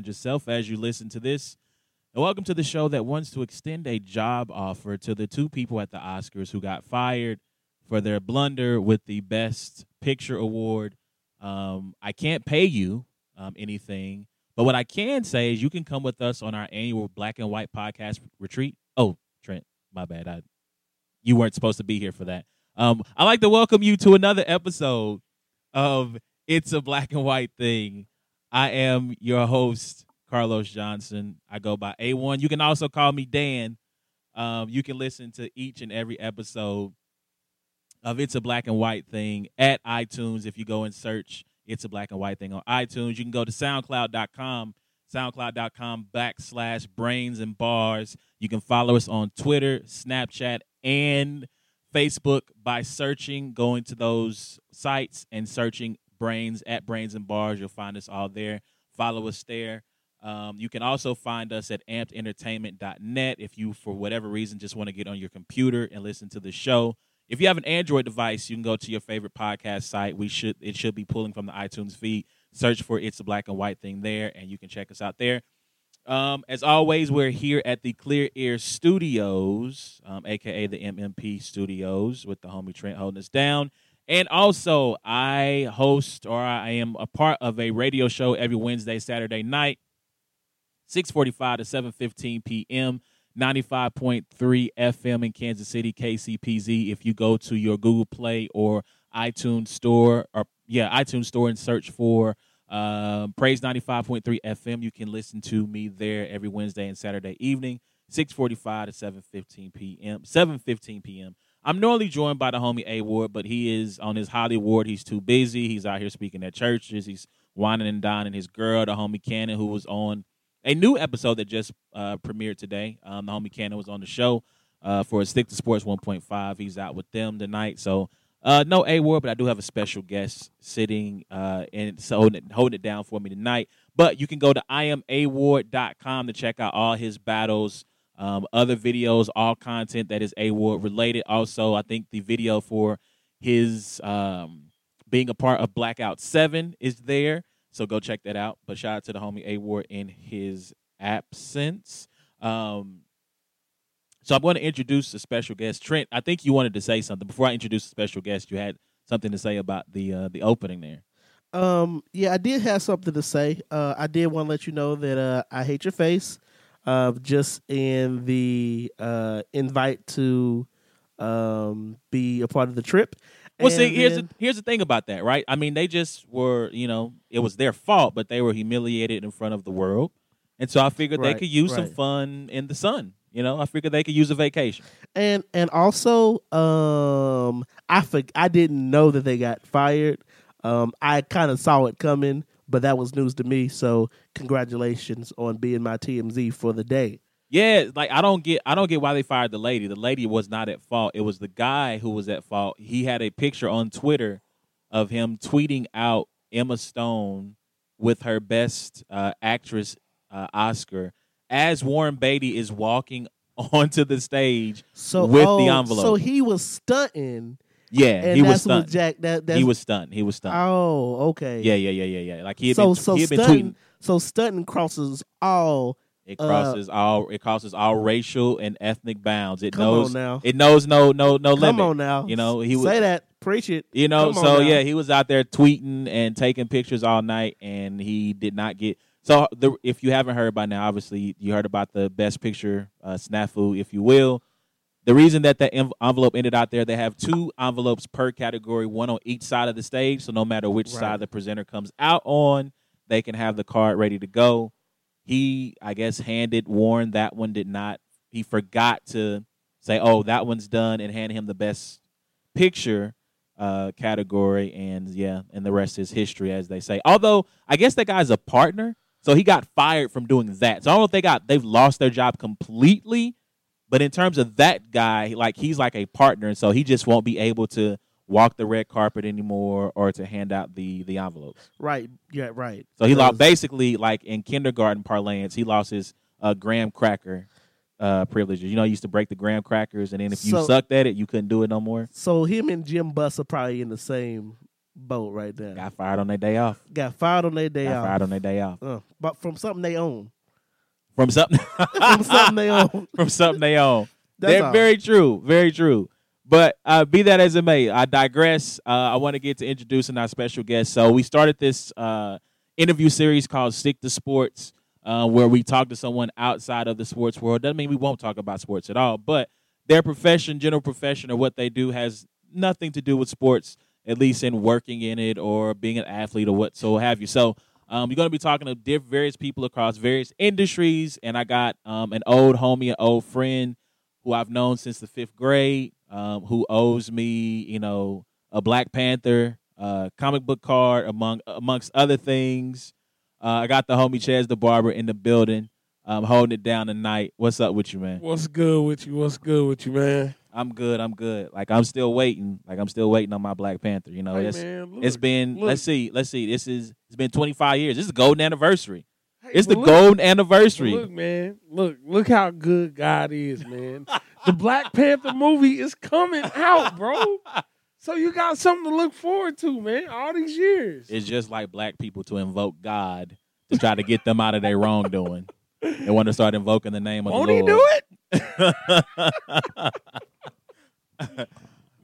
find yourself as you listen to this. And welcome to the show that wants to extend a job offer to the two people at the Oscars who got fired for their blunder with the Best Picture Award. Um, I can't pay you um, anything, but what I can say is you can come with us on our annual Black and White podcast retreat. Oh, Trent, my bad. I, you weren't supposed to be here for that. Um, I'd like to welcome you to another episode of It's a Black and White Thing. I am your host, Carlos Johnson. I go by A1. You can also call me Dan. Um, you can listen to each and every episode of It's a Black and White Thing at iTunes. If you go and search It's a Black and White Thing on iTunes, you can go to SoundCloud.com, SoundCloud.com backslash brains and bars. You can follow us on Twitter, Snapchat, and Facebook by searching, going to those sites and searching brains at brains and bars. You'll find us all there. Follow us there. Um, you can also find us at ampedentertainment.net if you, for whatever reason, just want to get on your computer and listen to the show. If you have an Android device, you can go to your favorite podcast site. We should it should be pulling from the iTunes feed. Search for "It's a Black and White Thing" there, and you can check us out there. Um, as always, we're here at the Clear Ear Studios, um, aka the MMP Studios, with the homie Trent holding us down. And also, I host or I am a part of a radio show every Wednesday, Saturday night, 6:45 to 7:15 p.m. 95.3 FM in Kansas City, KCPZ. If you go to your Google Play or iTunes store, or yeah, iTunes store and search for uh, Praise 95.3 FM, you can listen to me there every Wednesday and Saturday evening, 6:45 to 7:15 p.m. 7:15 p.m. I'm normally joined by the homie A Ward, but he is on his Hollywood. He's too busy. He's out here speaking at churches. He's whining and dining his girl, the homie Cannon, who was on a new episode that just uh, premiered today. Um, the homie Cannon was on the show uh, for Stick to Sports 1.5. He's out with them tonight. So uh, no A Ward, but I do have a special guest sitting uh, and so holding it, holding it down for me tonight. But you can go to iamaward.com to check out all his battles, um, other videos, all content that is A related. Also, I think the video for his um, being a part of Blackout 7 is there. So go check that out. But shout out to the homie A in his absence. Um, so I'm going to introduce a special guest, Trent. I think you wanted to say something before I introduce a special guest. You had something to say about the uh, the opening there. Um, yeah, I did have something to say. Uh, I did want to let you know that uh, I hate your face. Uh, just in the uh, invite to um, be a part of the trip. Well, see, here's then- the, here's the thing about that, right? I mean, they just were, you know, it was their fault, but they were humiliated in front of the world, and so I figured they Right, could use some fun in the sun. You know, I figured they could use a vacation. and and also um I for, I didn't know that they got fired. Um I kind of saw it coming, but that was news to me. So congratulations on being my TMZ for the day. Yeah, like I don't get I don't get why they fired the lady. The lady was not at fault. It was the guy who was at fault. He had a picture on Twitter of him tweeting out Emma Stone with her best uh, actress uh, Oscar as Warren Beatty is walking onto the stage. So With the oh, envelope. So he was stunting, Yeah, and he was stunned. Jack. That that's, he was stunned. He was stunned. Oh, okay. yeah, yeah, yeah, yeah, yeah. Like he had so been, so he had been tweeting. So stunting crosses all. It uh, crosses all. It crosses all racial and ethnic bounds. It Come knows. now. It knows no no no Come limit. on now. You know he was say that. Preach it. You know, Come so yeah, he was out there tweeting and taking pictures all night, and he did not get. So the, if you haven't heard by now, obviously you heard about the best picture uh, snafu, if you will. The reason that the envelope ended out there, they have two envelopes per category, one on each side of the stage. So no matter which Right. side the presenter comes out on, they can have the card ready to go. He, I guess, handed Warren that one. Did not. He forgot to say, "Oh, that one's done," and hand him the best picture uh, category, and yeah, and the rest is history, as they say. Although I guess that guy's a partner, so he got fired from doing that. So I don't know if they got they've lost their job completely, but in terms of that guy, like he's like a partner, and so he just won't be able to walk the red carpet anymore or to hand out the the envelopes. Right. Yeah. Right. So he lost basically like in kindergarten parlance, he lost his uh, graham cracker uh, privileges. You know, he used to break the graham crackers, and then if you So- sucked at it, you couldn't do it no more. So him and Jim Buss are probably in the same boat right now. Got fired on their day off. Got fired on their day Got off. fired on their day off. Uh, but from something they own. From something From something they own. from something they own. That's They're all. very true, very true. But uh, be that as it may, I digress. Uh, I want to get to introducing our special guest. So we started this uh, interview series called "Stick to Sports," uh, where we talk to someone outside of the sports world. Doesn't mean we won't talk about sports at all, but their profession, general profession, or what they do has nothing to do with sports, at least in working in it or being an athlete or what so have you. So. Um, you're going to be talking to diff- various people across various industries, and I got um, an old homie, an old friend who I've known since the fifth grade, um, who owes me, you know, a Black Panther uh, comic book card, among amongst other things. Uh, I got the homie Chaz the barber in the building, um, holding it down tonight. What's up with you, man? What's good with you? What's good with you, man? I'm good. I'm good. Like I'm still waiting. Like I'm still waiting on my Black Panther. You know, hey, it's man, look, it's been. look. Let's see. Let's see. This is it's been 25 years. This is the golden anniversary. Hey, It's the look, golden anniversary. Look, man, look, look how good God is, man. the Black Panther movie is coming out, bro. So you got something to look forward to, man. All these years. It's just like black people to invoke God to try to get them out of their wrongdoing. They want to start invoking the name of Won't the he Lord. do it?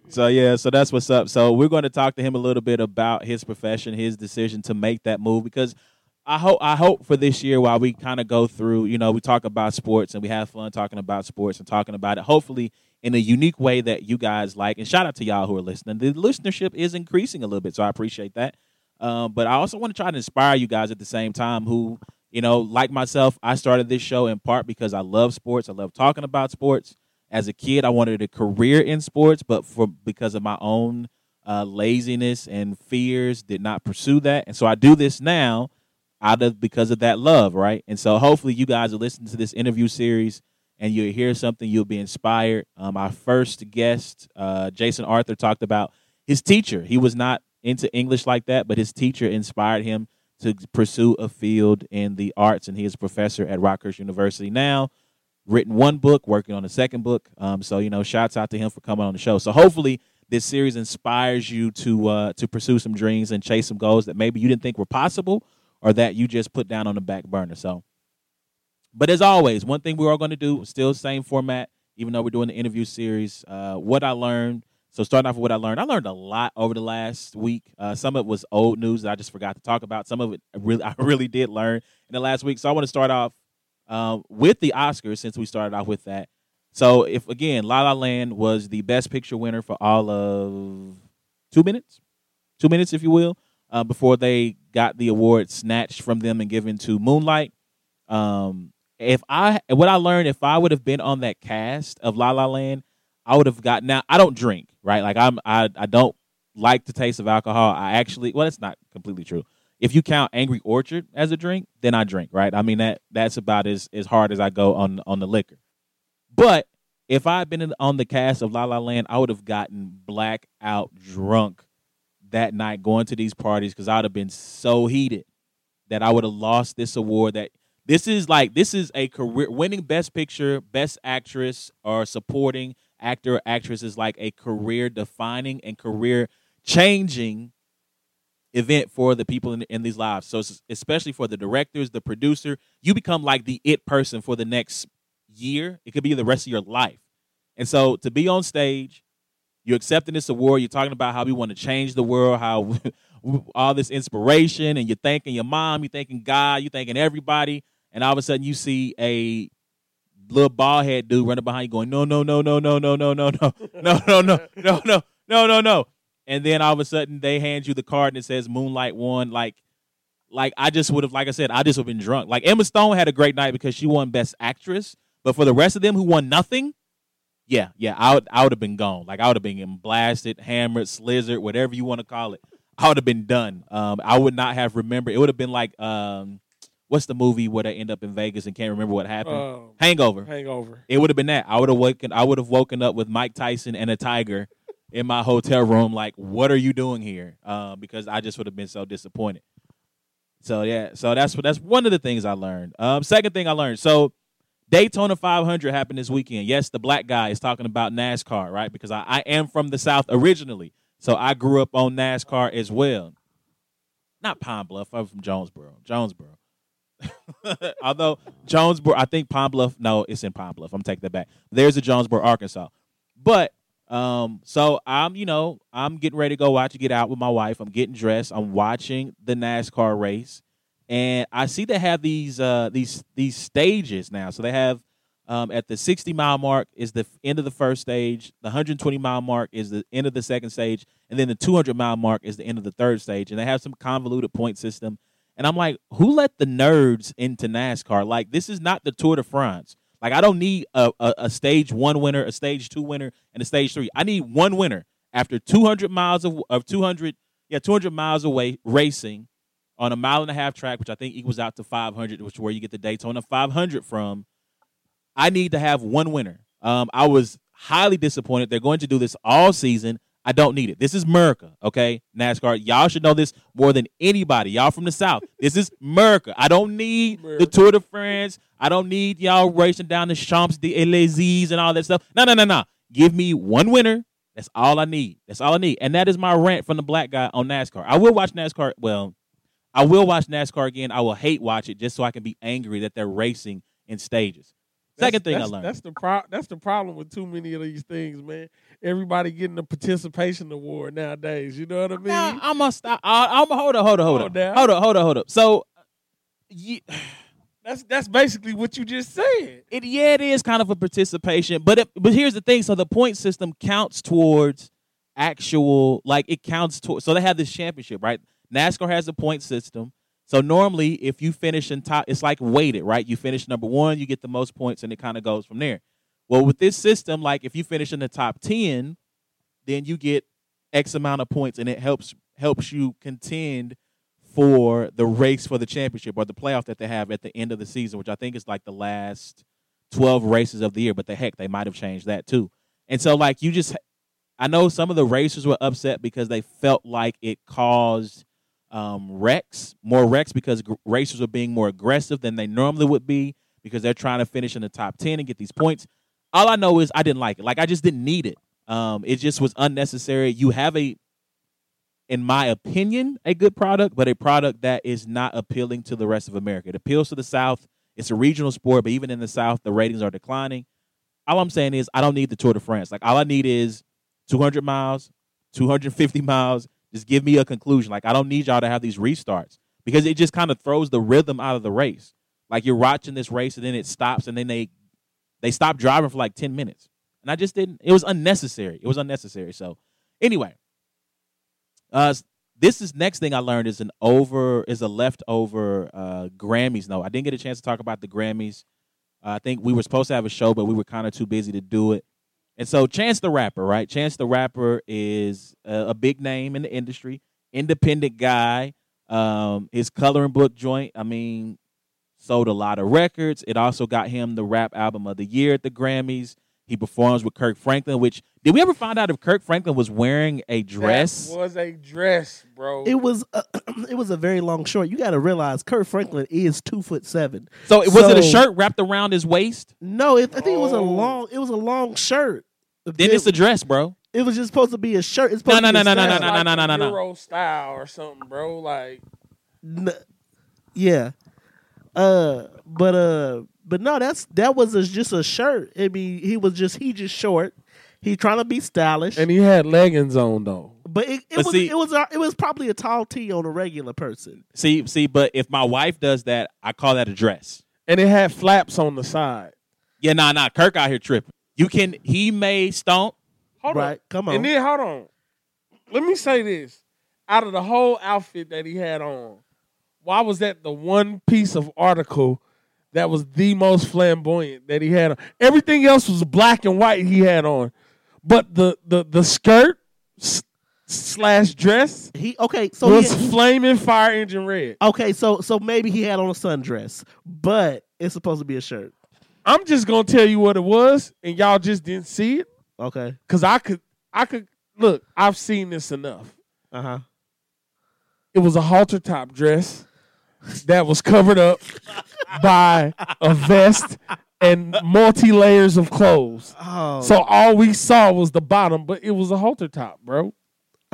so yeah, so that's what's up. So we're going to talk to him a little bit about his profession, his decision to make that move because I hope I hope for this year while we kind of go through, you know, we talk about sports and we have fun talking about sports and talking about it. Hopefully in a unique way that you guys like. And shout out to y'all who are listening. The listenership is increasing a little bit, so I appreciate that. Um, but I also want to try to inspire you guys at the same time who, you know, like myself, I started this show in part because I love sports. I love talking about sports. As a kid, I wanted a career in sports, but for because of my own uh, laziness and fears, did not pursue that. And so I do this now out of because of that love, right? And so hopefully you guys are listening to this interview series and you'll hear something, you'll be inspired. Um, first guest, uh, Jason Arthur, talked about his teacher. He was not into English like that, but his teacher inspired him to pursue a field in the arts, and he is a professor at Rockhurst University now. Written one book, working on a second book. Um, so you know, shouts out to him for coming on the show. So hopefully, this series inspires you to uh, to pursue some dreams and chase some goals that maybe you didn't think were possible, or that you just put down on the back burner. So, but as always, one thing we're all going to do, still same format, even though we're doing the interview series. Uh, what I learned. So starting off with what I learned, I learned a lot over the last week. Uh, some of it was old news that I just forgot to talk about. Some of it really, I really did learn in the last week. So I want to start off um, with the Oscars since we started off with that. So if again, La La Land was the Best Picture winner for all of two minutes, two minutes, if you will, uh, before they got the award snatched from them and given to Moonlight. Um, if I what I learned, if I would have been on that cast of La La Land, I would have got. Now I don't drink, right? Like I'm, I I don't like the taste of alcohol. I actually, well, it's not completely true. If you count Angry Orchard as a drink, then I drink, right? I mean that that's about as as hard as I go on on the liquor. But if I had been in, on the cast of La La Land, I would have gotten blackout drunk that night going to these parties because I would have been so heated that I would have lost this award. That this is like this is a career winning Best Picture, Best Actress, or supporting actor or actress is like a career defining and career changing event for the people in, in these lives. So especially for the directors, the producer, you become like the it person for the next year. It could be the rest of your life. And so to be on stage, you're accepting this award. You're talking about how we want to change the world, how all this inspiration, and you're thanking your mom, you're thanking God, you're thanking everybody, and all of a sudden you see a little bald head dude running behind you going, no, no, no, no, no, no, no, no, no, no, no, no, no, no, no, no, no, no. And then all of a sudden they hand you the card and it says Moonlight won. Like, like I just would have, like I said, I just would have been drunk. Like Emma Stone had a great night because she won Best Actress, but for the rest of them who won nothing, yeah, yeah, I would, I would have been gone. Like I would have been blasted, hammered, slizzard, whatever you want to call it. I would have been done. Um, I would not have remembered. It would have been like, um, what's the movie where they end up in Vegas and can't remember what happened? Um, Hangover. hangover. It would have been that. I would have woken. I would have woken up with Mike Tyson and a tiger in my hotel room. Like, what are you doing here? Uh, because I just would have been so disappointed. So yeah. So that's that's one of the things I learned. Um, second thing I learned. So Daytona 500 happened this weekend. Yes, the black guy is talking about NASCAR, right? Because I, I am from the South originally. So I grew up on NASCAR as well. Not Pine Bluff. I'm from Jonesboro. Jonesboro. Although Jonesboro, I think Pine Bluff. No, it's in Pine Bluff. I'm taking that back. There's a Jonesboro, Arkansas. But um, so I'm, you know, I'm getting ready to go watch get out with my wife. I'm getting dressed. I'm watching the NASCAR race, and I see they have these uh these these stages now. So they have um, at the 60 mile mark is the end of the first stage. The 120 mile mark is the end of the second stage, and then the 200 mile mark is the end of the third stage. And they have some convoluted point system. And I'm like, who let the nerds into NASCAR? Like, this is not the Tour de France. Like, I don't need a, a, a stage one winner, a stage two winner, and a stage three. I need one winner after 200 miles of, of 200, yeah, 200 miles away racing on a mile and a half track, which I think equals out to 500, which is where you get the Daytona 500 from. I need to have one winner. Um, I was highly disappointed. They're going to do this all season. I don't need it. This is America, okay? NASCAR. Y'all should know this more than anybody. Y'all from the South. This is America. I don't need the Tour de France. I don't need y'all racing down the Champs de Elysees and all that stuff. No, no, no, no. Give me one winner. That's all I need. That's all I need. And that is my rant from the black guy on NASCAR. I will watch NASCAR. Well, I will watch NASCAR again. I will hate watch it just so I can be angry that they're racing in stages. Second thing that's, I learned. That's the pro- That's the problem with too many of these things, man. Everybody getting a participation award nowadays. You know what I mean? Nah, I'm gonna stop. I'm hold up, hold up, hold Hold up, down. hold up, hold up, hold up. So, That's that's basically what you just said. it yeah, it is kind of a participation, but it, but here's the thing. So the point system counts towards actual, like it counts towards. So they have this championship, right? NASCAR has a point system. So normally, if you finish in top, it's like weighted, right? You finish number one, you get the most points, and it kind of goes from there. Well, with this system, like if you finish in the top ten, then you get X amount of points, and it helps helps you contend for the race for the championship or the playoff that they have at the end of the season, which I think is like the last twelve races of the year. But the heck, they might have changed that too. And so, like you just, I know some of the racers were upset because they felt like it caused um, wrecks, more wrecks because racers are being more aggressive than they normally would be because they're trying to finish in the top 10 and get these points. All I know is I didn't like it. Like, I just didn't need it. Um, it just was unnecessary. You have a, in my opinion, a good product, but a product that is not appealing to the rest of America. It appeals to the South. It's a regional sport, but even in the South, the ratings are declining. All I'm saying is I don't need the Tour de France. Like, all I need is 200 miles, 250 miles, just give me a conclusion. Like I don't need y'all to have these restarts because it just kind of throws the rhythm out of the race. Like you're watching this race and then it stops and then they they stop driving for like 10 minutes. And I just didn't it was unnecessary. It was unnecessary. So anyway, uh this is next thing I learned is an over is a leftover uh Grammys. No, I didn't get a chance to talk about the Grammys. Uh, I think we were supposed to have a show, but we were kind of too busy to do it. And so Chance the Rapper, right? Chance the Rapper is a, a big name in the industry, independent guy. Um, his coloring book joint, I mean, sold a lot of records. It also got him the rap album of the year at the Grammys. He performs with Kirk Franklin, which did we ever find out if Kirk Franklin was wearing a dress? That was a dress, bro. It was a, it was a very long short. You got to realize Kirk Franklin is two foot seven. so was it a shirt wrapped around his waist? No, it, I think it was a Oh. long. It was a long shirt. Then it's a dress, bro. It was just supposed to be a shirt. It's supposed no, to be no, a no, no, style. no, no, no, no, no, no. Euro style or something, bro. Like N- yeah. Uh, but uh, but no, that's that was a, just a shirt. I mean, he was just he just short. He trying to be stylish, and he had leggings on though. but it, it But was see- it was a, it was probably a tall tee on a regular person. See, see, but if my wife does that, I call that a dress. And it had flaps on the side. Yeah, nah, nah. Kirk out here tripping. You can. He may stomp. Hold right? on. Come on. And then hold on. Let me say this. Out of the whole outfit that he had on, why was that the one piece of article that was the most flamboyant that he had on? Everything else was black and white he had on. But the the the skirt s- slash dress he okay. So was he, flaming fire engine red. okay. So so maybe he had on a sundress, but it's supposed to be a shirt. I'm just gonna tell you what it was, and y'all just didn't see it. Okay. Cause I could I could look, I've seen this enough. Uh huh. it was a halter top dress that was covered up by a vest and multi layers of clothes. Oh. So all we saw was the bottom, but it was a halter top, bro.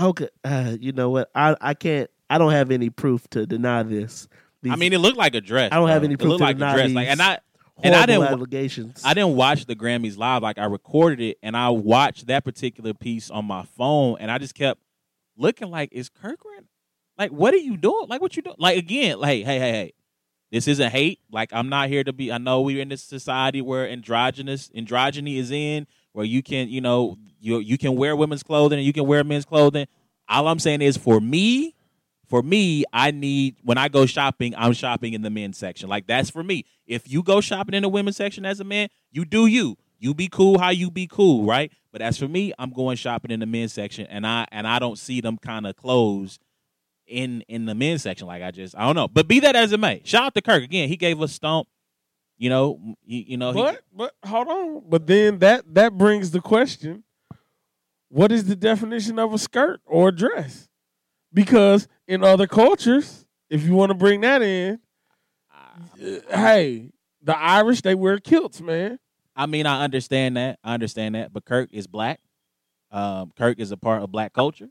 Okay, uh, you know what? I I can't. I don't have any proof to deny this. These I mean, it looked like a dress. I don't have bro. any It proof looked to like a deny dress. Like, and I and I didn't. allegations. I didn't watch the Grammys live. Like I recorded it and I watched that particular piece on my phone, and I just kept looking like, is Kirk Grant? Like, what are you doing? Like, what you doing? Like again, like, hey, hey, hey. This isn't hate. Like, I'm not here to be. I know we're in this society where androgynous androgyny is in, where you can, you know, you you can wear women's clothing and you can wear men's clothing. All I'm saying is, for me, for me, I need when I go shopping, I'm shopping in the men's section. Like that's for me. If you go shopping in the women's section as a man, you do you. You be cool how you be cool, right? But as for me, I'm going shopping in the men's section, and I and I don't see them kind of clothes in in the men's section. Like I just I don't know. But be that as it may, shout out to Kirk again. He gave us stomp. You know, you, you know. he- But but hold on. But then that that brings the question: What is the definition of a skirt or a dress? Because in other cultures, if you want to bring that in, uh, hey, the Irish they wear kilts, man. I mean, I understand that. I understand that. But Kirk is black. Um, Kirk is a part of black culture.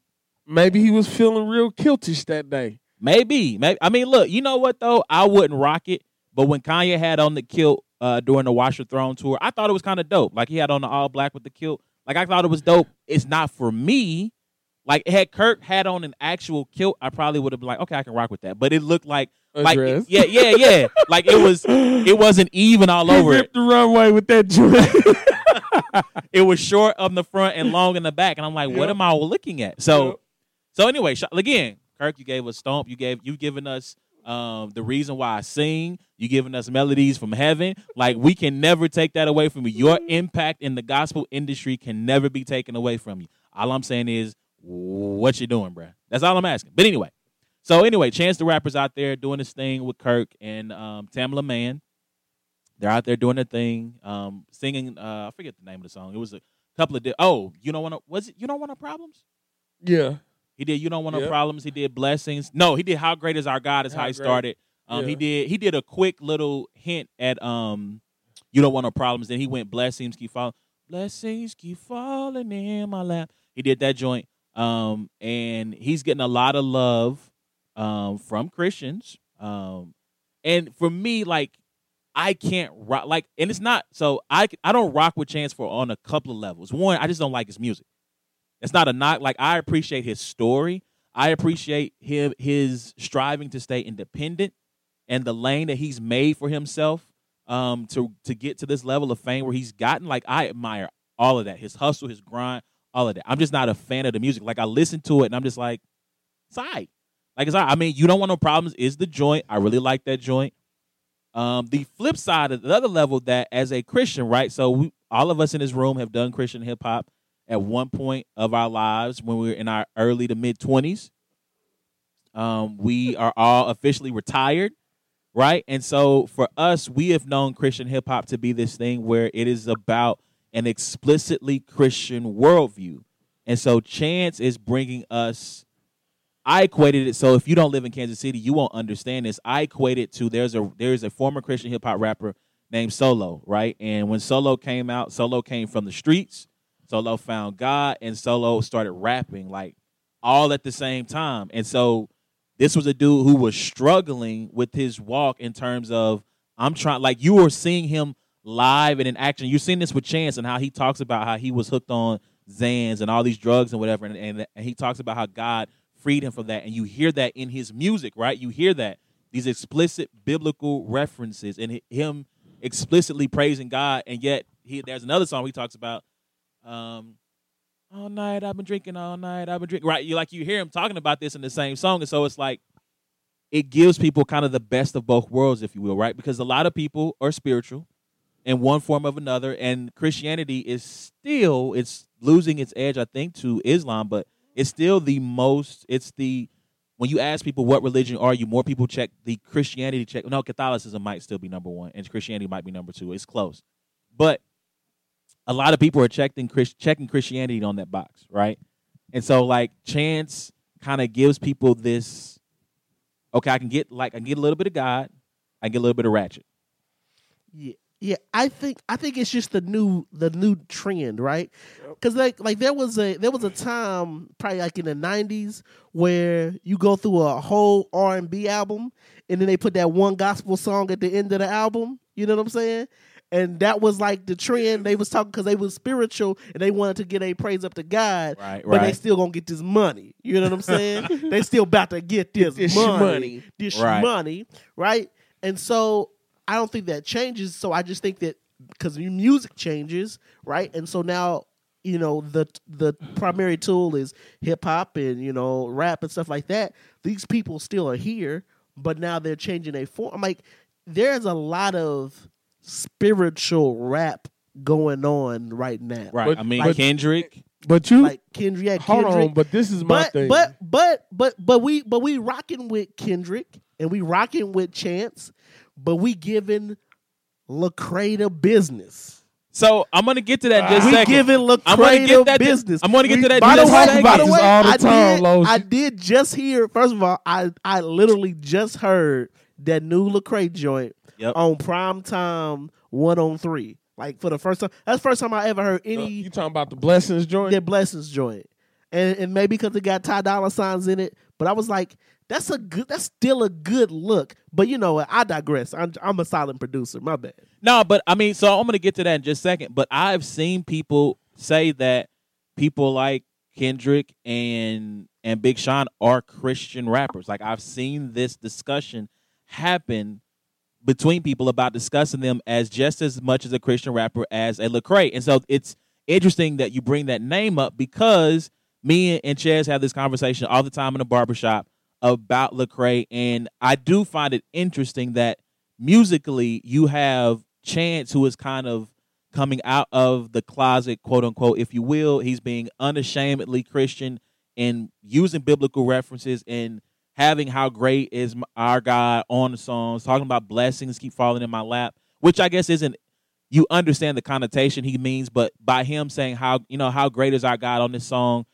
Maybe he was feeling real kiltish that day. Maybe, maybe. I mean, look, you know what though? I wouldn't rock it. But when Kanye had on the kilt uh, during the Watch Throne tour, I thought it was kind of dope. Like he had on the all black with the kilt. Like I thought it was dope. It's not for me. Like had Kirk had on an actual kilt, I probably would have been like, okay, I can rock with that. But it looked like, A like, dress. yeah, yeah, yeah. like it was, it wasn't even all He over it. the runway with that dress. It was short on the front and long in the back, and I'm like, what am I looking at? So. Yep. So anyway, again, Kirk, you gave us stomp. You gave you given us um, the reason why I sing. You giving us melodies from heaven. Like we can never take that away from you. Your impact in the gospel industry can never be taken away from you. All I'm saying is, what you doing, bruh? That's all I'm asking. But anyway, so anyway, Chance the Rapper's out there doing his thing with Kirk and um, Tamela Mann. They're out there doing their thing, um, singing. Uh, I forget the name of the song. It was a couple of. Di- oh, you don't want to? Was it? You don't want no problems? yeah. He did. You don't want no Yep. problems. He did blessings. No, he did. How great is our God? Is how, How he great. started. Um, he did. He did a quick little hint at um, you don't want no problems. Then he went blessings keep falling. Blessings keep falling in my lap. He did that joint. Um, and he's getting a lot of love, um, from Christians. Um, and for me, like I can't rock like, and it's not so I I don't rock with Chance for on a couple of levels. One, I just don't like his music. It's not a knock. Like I appreciate his story. I appreciate him his striving to stay independent and the lane that he's made for himself um, to to get to this level of fame where he's gotten. Like I admire all of that. His hustle, his grind, all of that. I'm just not a fan of the music. Like I listen to it and I'm just like, it's all right. Like it's all right. I mean, you don't want no problems is the joint. I really like that joint. Um, the flip side of the other level that as a Christian, right? So we, all of us in this room have done Christian hip hop at one point of our lives when we were in our early to mid twenties. Um, we are all officially retired, right? And so for us, we have known Christian hip hop to be this thing where it is about an explicitly Christian worldview. And so Chance is bringing us. I equated it so if you don't live in Kansas City, you won't understand this. I equated to there's a there's a former Christian hip hop rapper named Solo, right? And when Solo came out, Solo came from the streets. Solo found God, and Solo started rapping like all at the same time. And so this was a dude who was struggling with his walk in terms of I'm trying like you were seeing him live and in action. You're seeing this with Chance and how he talks about how he was hooked on Xans and all these drugs and whatever, and, and, and he talks about how God freed him from that. And you hear that in his music, right? You hear that these explicit biblical references and him explicitly praising God, and yet he there's another song he talks about. Um, all night I've been drinking, all night I've been drinking. Right, you like you hear him talking about this in the same song, and so it's like it gives people kind of the best of both worlds, if you will, right? Because a lot of people are spiritual in one form of another, and Christianity is still it's losing its edge, I think, to Islam, but it's still the most. It's the when you ask people what religion are you, more people check the Christianity check. No, Catholicism might still be number one, and Christianity might be number two. It's close, but a lot of people are checking Chris, checking Christianity on that box, right? And so like Chance kind of gives people this. Okay, I can get like I can get a little bit of God, I can get a little bit of Ratchet. Yeah. Yeah, I think I think it's just the new the new trend, right? Because like like there was a there was a time probably like in the nineties where you go through a whole R and B album and then they put that one gospel song at the end of the album. You know what I'm saying? And that was like the trend. They was talking because they was spiritual and they wanted to get a praise up to God, Right, but they still gonna get this money. You know what I'm saying? they still about to get this, this money, money. this Right. money, right? And so I don't think that changes. So I just think that because music changes, right? And so now you know the the primary tool is hip hop and you know rap and stuff like that. These people still are here, but now they're changing a form. I'm like, there's a lot of spiritual rap going on right now, Right. But- I mean, but- Kendrick. But you Like Kendrick, yeah, hold Kendrick, on, but this is my but thing. but but but but we but we rocking with Kendrick and we rocking with Chance, but we giving Lecrae the business. So I'm gonna get to that in just a we second. giving Lecrae I'm gonna get that to- business. I'm gonna get We- to that By the just a way, second. by the way, all the I time, did, Los. I did just hear. First of all, I I literally just heard that new Lecrae joint Yep. on prime time one on three. Like for the first time, that's the first time I ever heard uh, any you talking about the blessings joint? The blessings joint, and and maybe because it got Ty Dolla signs in it. But I was like, that's a good, that's still a good look. But you know, what? I digress. I'm I'm a silent producer. My bad. No, but I mean, so I'm gonna get to that in just a second. But I've seen people say that people like Kendrick and and Big Sean are Christian rappers. Like I've seen this discussion happen between people about discussing them as just as much as a Christian rapper as a Lecrae. And so it's interesting that you bring that name up because me and Chaz have this conversation all the time in the barbershop about Lecrae, and I do find it interesting that musically you have Chance who is kind of coming out of the closet, quote unquote, if you will. He's being unashamedly Christian and using biblical references and having how great is our God on the songs, talking about blessings keep falling in my lap, which I guess isn't you understand the connotation he means, but by him saying how you know how great is our God on this song,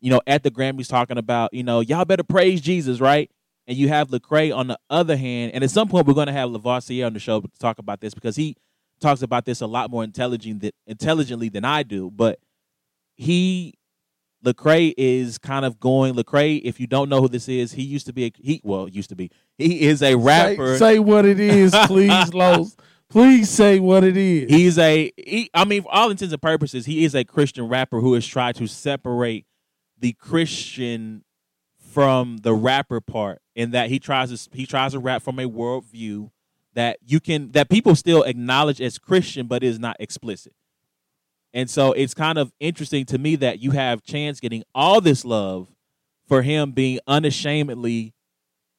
you know, at the Grammys talking about, you know, y'all better praise Jesus, right? And you have Lecrae on the other hand, and at some point we're going to have Lavoisier on the show to talk about this because he talks about this a lot more intelligent intelligently than I do. But he, Lecrae is kind of going. Lecrae, if you don't know who this is, he used to be a he. Well, used to be. He is a rapper. Say, say what it is, please, Los. Please say what it is. He's a he, I mean, for all intents and purposes, he is a Christian rapper who has tried to separate the Christian from the rapper part, in that he tries to he tries to rap from a worldview that you can that people still acknowledge as Christian, but is not explicit. And so it's kind of interesting to me that you have Chance getting all this love for him being unashamedly,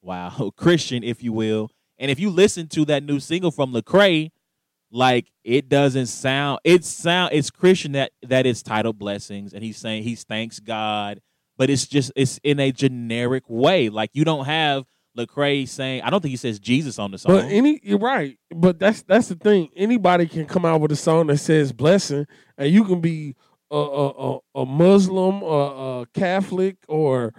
wow, Christian, if you will. And if you listen to that new single from Lecrae, like it doesn't sound it sound it's Christian that that is titled blessings, and he's saying he thanks God, but it's just it's in a generic way. Like you don't have Lecrae saying I don't think he says Jesus on the song. But any you're right. But that's that's the thing. Anybody can come out with a song that says blessing, and you can be a a, a, a Muslim or a Catholic or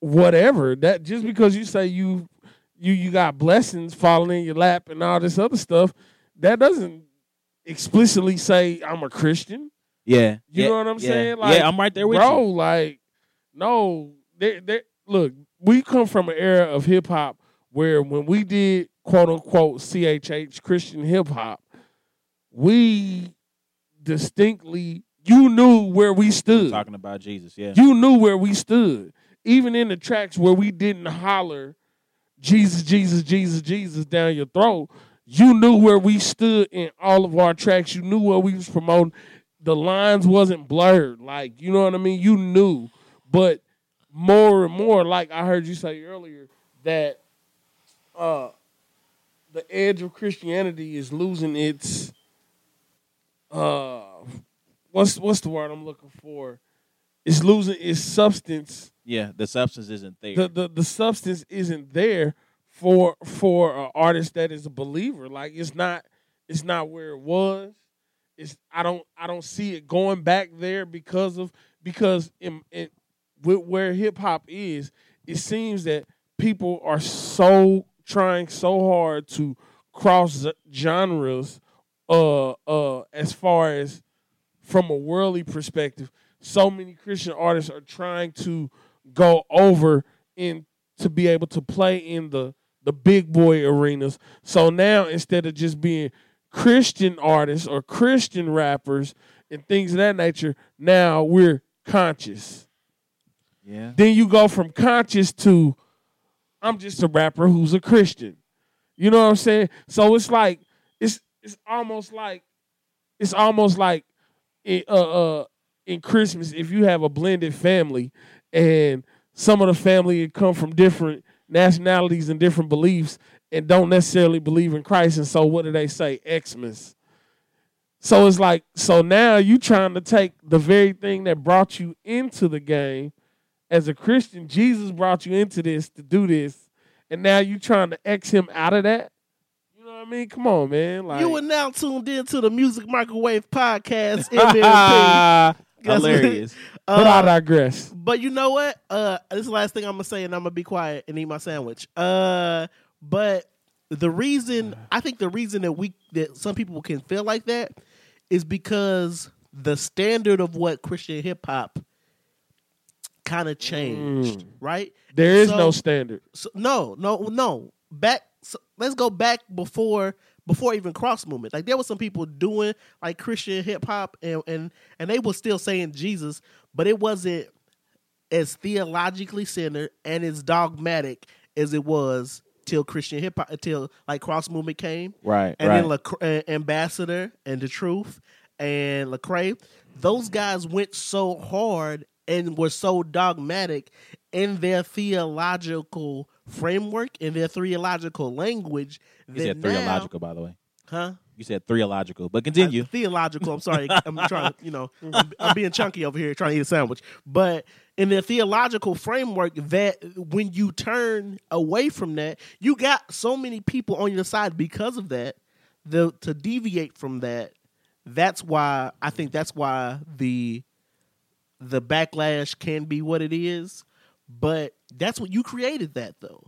whatever. That just because you say you you you got blessings falling in your lap and all this other stuff, that doesn't explicitly say I'm a Christian. yeah, You yeah, know what I'm yeah. saying? Like, yeah, I'm right there with bro, you. Bro. Like, no, they, they, look, we come from an era of hip hop where when we did quote unquote CHH Christian hip hop, we distinctly, you knew where we stood. Talking about Jesus, yeah. You knew where we stood. Even in the tracks where we didn't holler Jesus, Jesus, Jesus, Jesus down your throat, you knew where we stood in all of our tracks. You knew what we was promoting. The lines wasn't blurred. Like, you know what I mean? You knew. But more and more, like I heard you say earlier, that uh the edge of Christianity is losing its uh what's what's the word I'm looking for? It's losing its substance yeah, the substance isn't there. the, the the substance isn't there for for an artist that is a believer. Like it's not it's not where it was. It's I don't I don't see it going back there because of because in, in with where hip hop is, it seems that people are so trying so hard to cross genres uh uh as far as from a worldly perspective, so many Christian artists are trying to go over in to be able to play in the the big boy arenas. So now instead of just being Christian artists or Christian rappers and things of that nature, now we're conscious. Yeah. Then you go from conscious to I'm just a rapper who's a Christian. You know what I'm saying? So it's like it's it's almost like it's almost like in, uh, uh, in Christmas if you have a blended family and some of the family come from different nationalities and different beliefs and don't necessarily believe in Christ. And so what do they say? Xmas. So it's like, so now you trying to take the very thing that brought you into the game as a Christian. Jesus brought you into this to do this, and now you're trying to X him out of that. You know what I mean? Come on, man. Like you are now tuned in to the Music Microwave Podcast, MMP. Guess what? Hilarious. but I Uh, digress. But you know what? Uh, this is the last thing I'm gonna say, and I'm gonna be quiet and eat my sandwich. Uh, but the reason I think the reason that we that some people can feel like that is because the standard of what Christian hip hop kind of changed, right? There is So- no standard. So, no, no, no. Back. So let's go back before before even cross movement. Like there were some people doing like Christian hip hop, and and and they were still saying Jesus, but it wasn't as theologically centered and as dogmatic as it was till Christian hip hop, until like cross movement came Right. and right. then uh, Ambassador and the Truth and Lecrae, those guys went so hard and were so dogmatic in their theological framework in their theological language. you said now- theological, by the way. huh? You said theological, but continue. Uh, theological. I'm sorry. I'm trying to, you know, I'm, I'm being chunky over here trying to eat a sandwich. But in the theological framework, that when you turn away from that, you got so many people on your side because of that. The to deviate from that, that's why I think that's why the the backlash can be what it is. But that's what you created that though.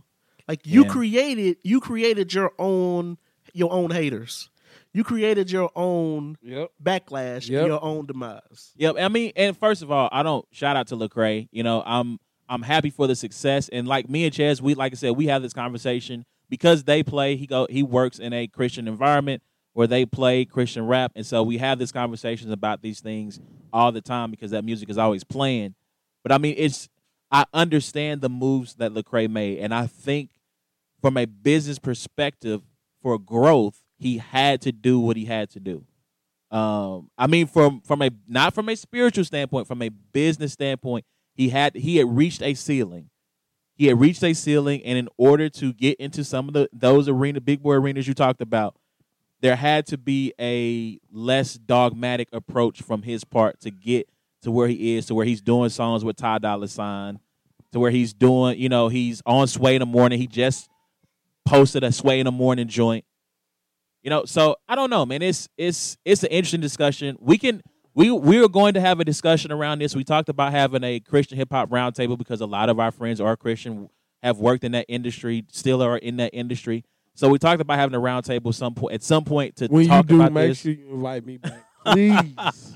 Like you Yeah. created you created your own your own haters. You created your own Yep. backlash, Yep. your own demise. Yep. I mean, and first of all, I don't shout out to Lecrae. You know, I'm I'm happy for the success, and like me and Chaz, we like I said, we have this conversation because they play. He go he works in a Christian environment where they play Christian rap, and so we have these conversations about these things all the time because that music is always playing. But I mean, it's I understand the moves that Lecrae made, and I think from a business perspective, for growth, he had to do what he had to do. Um, I mean, from from a not from a spiritual standpoint, from a business standpoint, he had he had reached a ceiling. He had reached a ceiling, and in order to get into some of the those arena, big boy arenas you talked about, there had to be a less dogmatic approach from his part to get to where he is, to where he's doing songs with Ty Dolla Sign, to where he's doing, you know, he's on Sway in the morning. He just posted a Sway in the morning joint. You know, so I don't know, man. It's it's it's an interesting discussion. We can we we are going to have a discussion around this. We talked about having a Christian hip hop roundtable because a lot of our friends are Christian, have worked in that industry, still are in that industry. So we talked about having a roundtable some point at some point to When you talk do, about make this. sure you invite me back, please.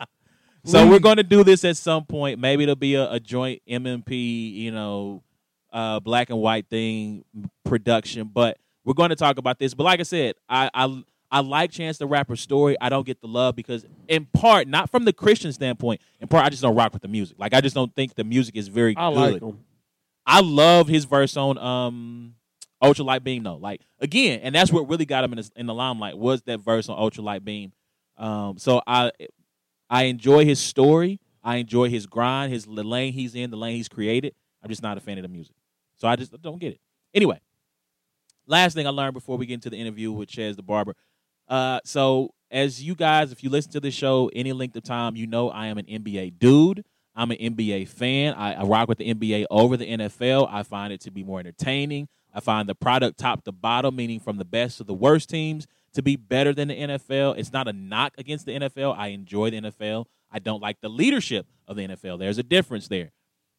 So we're going to do this at some point. Maybe it'll be a, a joint MMP, you know, uh, black and white thing production. But we're going to talk about this. But like I said, I, I I like Chance the Rapper's story. I don't get the love because, in part, not from the Christian standpoint. In part, I just don't rock with the music. Like I just don't think the music is very I good. like. I love his verse on um Ultralight Beam though. Like again, and that's what really got him in the, in the limelight was that verse on Ultralight Beam. Um, so I I enjoy his story. I enjoy his grind, his the lane he's in, the lane he's created. I'm just not a fan of the music, so I just don't get it. Anyway, last thing I learned before we get into the interview with Chaz the Barber. Uh, so as you guys, if you listen to this show any length of time, you know I am an NBA dude. I'm an NBA fan. I, I rock with the NBA over the NFL. I find it to be more entertaining. I find the product top to bottom, meaning from the best to the worst teams, to be better than the NFL. It's not a knock against the NFL. I enjoy the NFL. I don't like the leadership of the NFL. There's a difference there.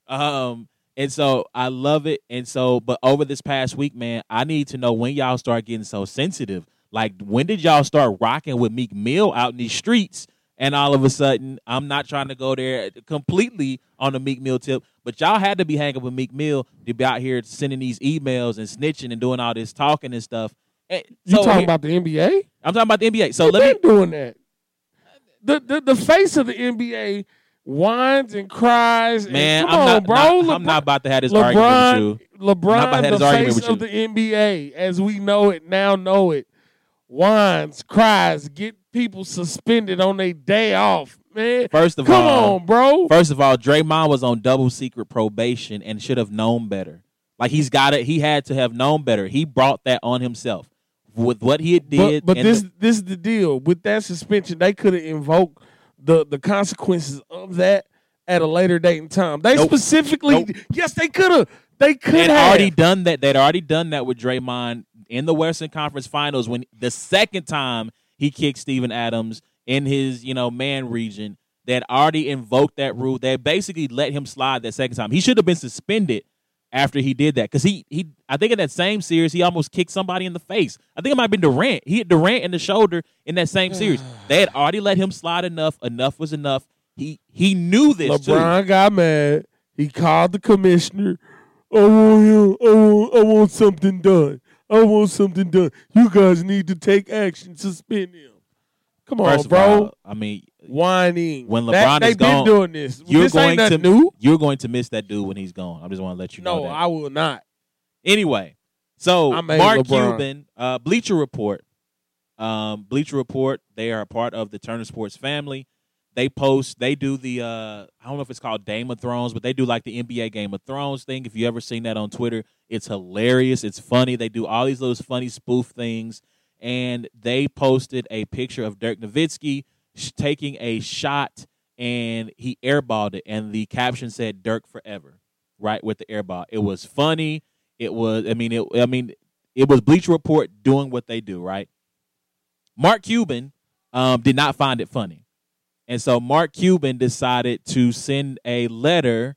Um, and so I love it. And so, but over this past week, man, I need to know when y'all start getting so sensitive. Like, when did y'all start rocking with Meek Mill out in these streets? And all of a sudden, I'm not trying to go there completely on the Meek Mill tip, but y'all had to be hanging with Meek Mill to be out here sending these emails and snitching and doing all this talking and stuff. And You so talking about the NBA? I'm talking about the NBA. So let me doing that. The, the the face of the NBA whines and cries. and- Man, come I'm on, not, bro. not- LeBron, I'm not about to have this argument with you. not about to LeBron, the face of the NBA, as we know it now, know it. Whines, cries, get people suspended on their day off. Man, First of come all, on, bro. First of all, Draymond was on double secret probation and should have known better. Like he's got it. He had to have known better. He brought that on himself with what he had did. But, but this the- this is the deal. With that suspension, they could have invoked the the consequences of that at a later date and time. They Nope. specifically, Nope. yes, they could have. They could they'd have already done that. They'd already done that with Draymond in the Western Conference Finals when the second time he kicked Steven Adams in his you know man region. Had already invoked that rule. They basically let him slide that second time. He should have been suspended after he did that because he he I think in that same series he almost kicked somebody in the face. I think it might have been Durant. He hit Durant in the shoulder in that same series. they had already let him slide enough. Enough was enough. He he knew this too. LeBron got mad. He called the commissioner. I want him. I want, I want something done. I want something done. You guys need to take action. Suspend him. Come on, First bro. all, I mean, Whining. When That- LeBron they is gone, doing this. you're this going ain't to new. you're going to miss that dude when he's gone. I just want to let you know No. I will not. Anyway, so Mark LeBron. Cuban, uh, Bleacher Report, um, Bleacher Report. They are a part of the Turner Sports family. They post. They do the. Uh, I don't know if it's called Game of Thrones, but they do like the NBA Game of Thrones thing. If you ever seen that on Twitter, it's hilarious. It's funny. They do all these little funny spoof things, and they posted a picture of Dirk Nowitzki taking a shot, and he airballed it, and the caption said "Dirk forever." Right with the airball, it was funny. It was. I mean, it. I mean, it was Bleacher Report doing what they do. Right. Mark Cuban um, did not find it funny. And so Mark Cuban decided to send a letter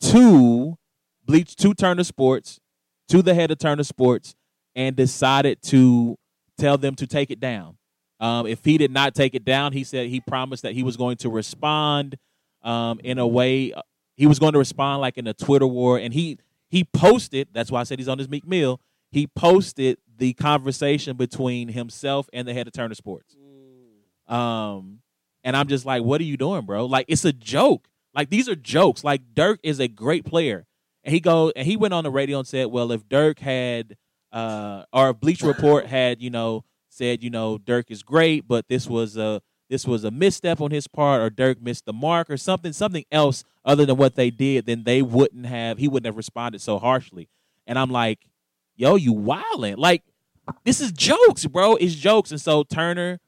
to Bleach to Turner Sports, to the head of Turner Sports, and decided to tell them to take it down. Um, if he did not take it down, he said he promised that he was going to respond um, in a way. He was going to respond like in a Twitter war, and he he posted. That's why I said he's on his Meek Mill. He posted the conversation between himself and the head of Turner Sports. Um, and I'm just like, what are you doing, bro? Like, it's a joke. Like, these are jokes. Like, Dirk is a great player. And he go and he went on the radio and said, well, if Dirk had uh or if Bleacher Report had, you know, said, you know, Dirk is great, but this was a this was a misstep on his part, or Dirk missed the mark, or something, something else other than what they did, then they wouldn't have he wouldn't have responded so harshly. And I'm like, yo, you wildin'. Like, this is jokes, bro. It's jokes. And so Turner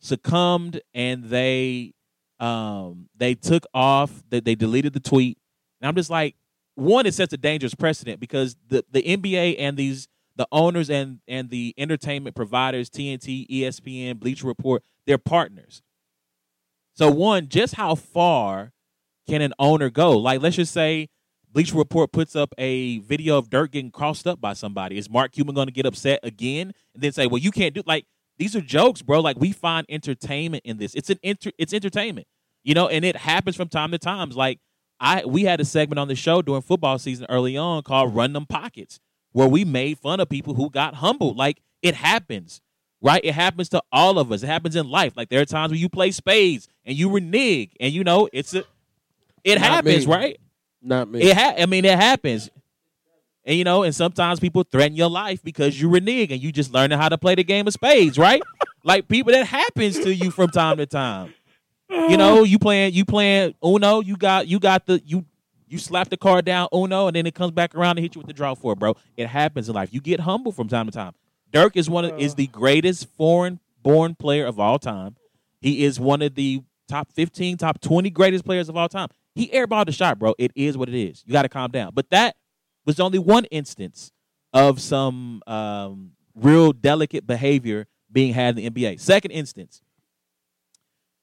succumbed and they um they took off that they deleted the tweet and i'm just like one it sets a dangerous precedent because the the nba and these the owners and and the entertainment providers tnt espn bleacher report they're partners so one just how far can an owner go like let's just say bleacher report puts up a video of Dirk getting crossed up by somebody is mark cuban going to get upset again and then say well you can't do like these are jokes, bro. Like we find entertainment in this. It's an inter- it's entertainment, you know, and it happens from time to times. Like I, we had a segment on the show during football season early on called "Run Them Pockets," where we made fun of people who got humbled. Like it happens, right? It happens to all of us. It happens in life. Like there are times when you play spades and you renege, and you know it's a, it Not happens, me. right? Not me. It ha- I mean, it happens. And you know, and sometimes people threaten your life because you renege and you just learning how to play the game of spades, right? like people that happens to you from time to time. You know, you playing you playing Uno, you got you got the you you slap the card down Uno and then it comes back around and hit you with the draw four, bro. It happens in life. You get humble from time to time. Dirk is one of is the greatest foreign born player of all time. He is one of the top 15, top 20 greatest players of all time. He airballed the shot, bro. It is what it is. You got to calm down. But that was only one instance of some um, real delicate behavior being had in the NBA. Second instance,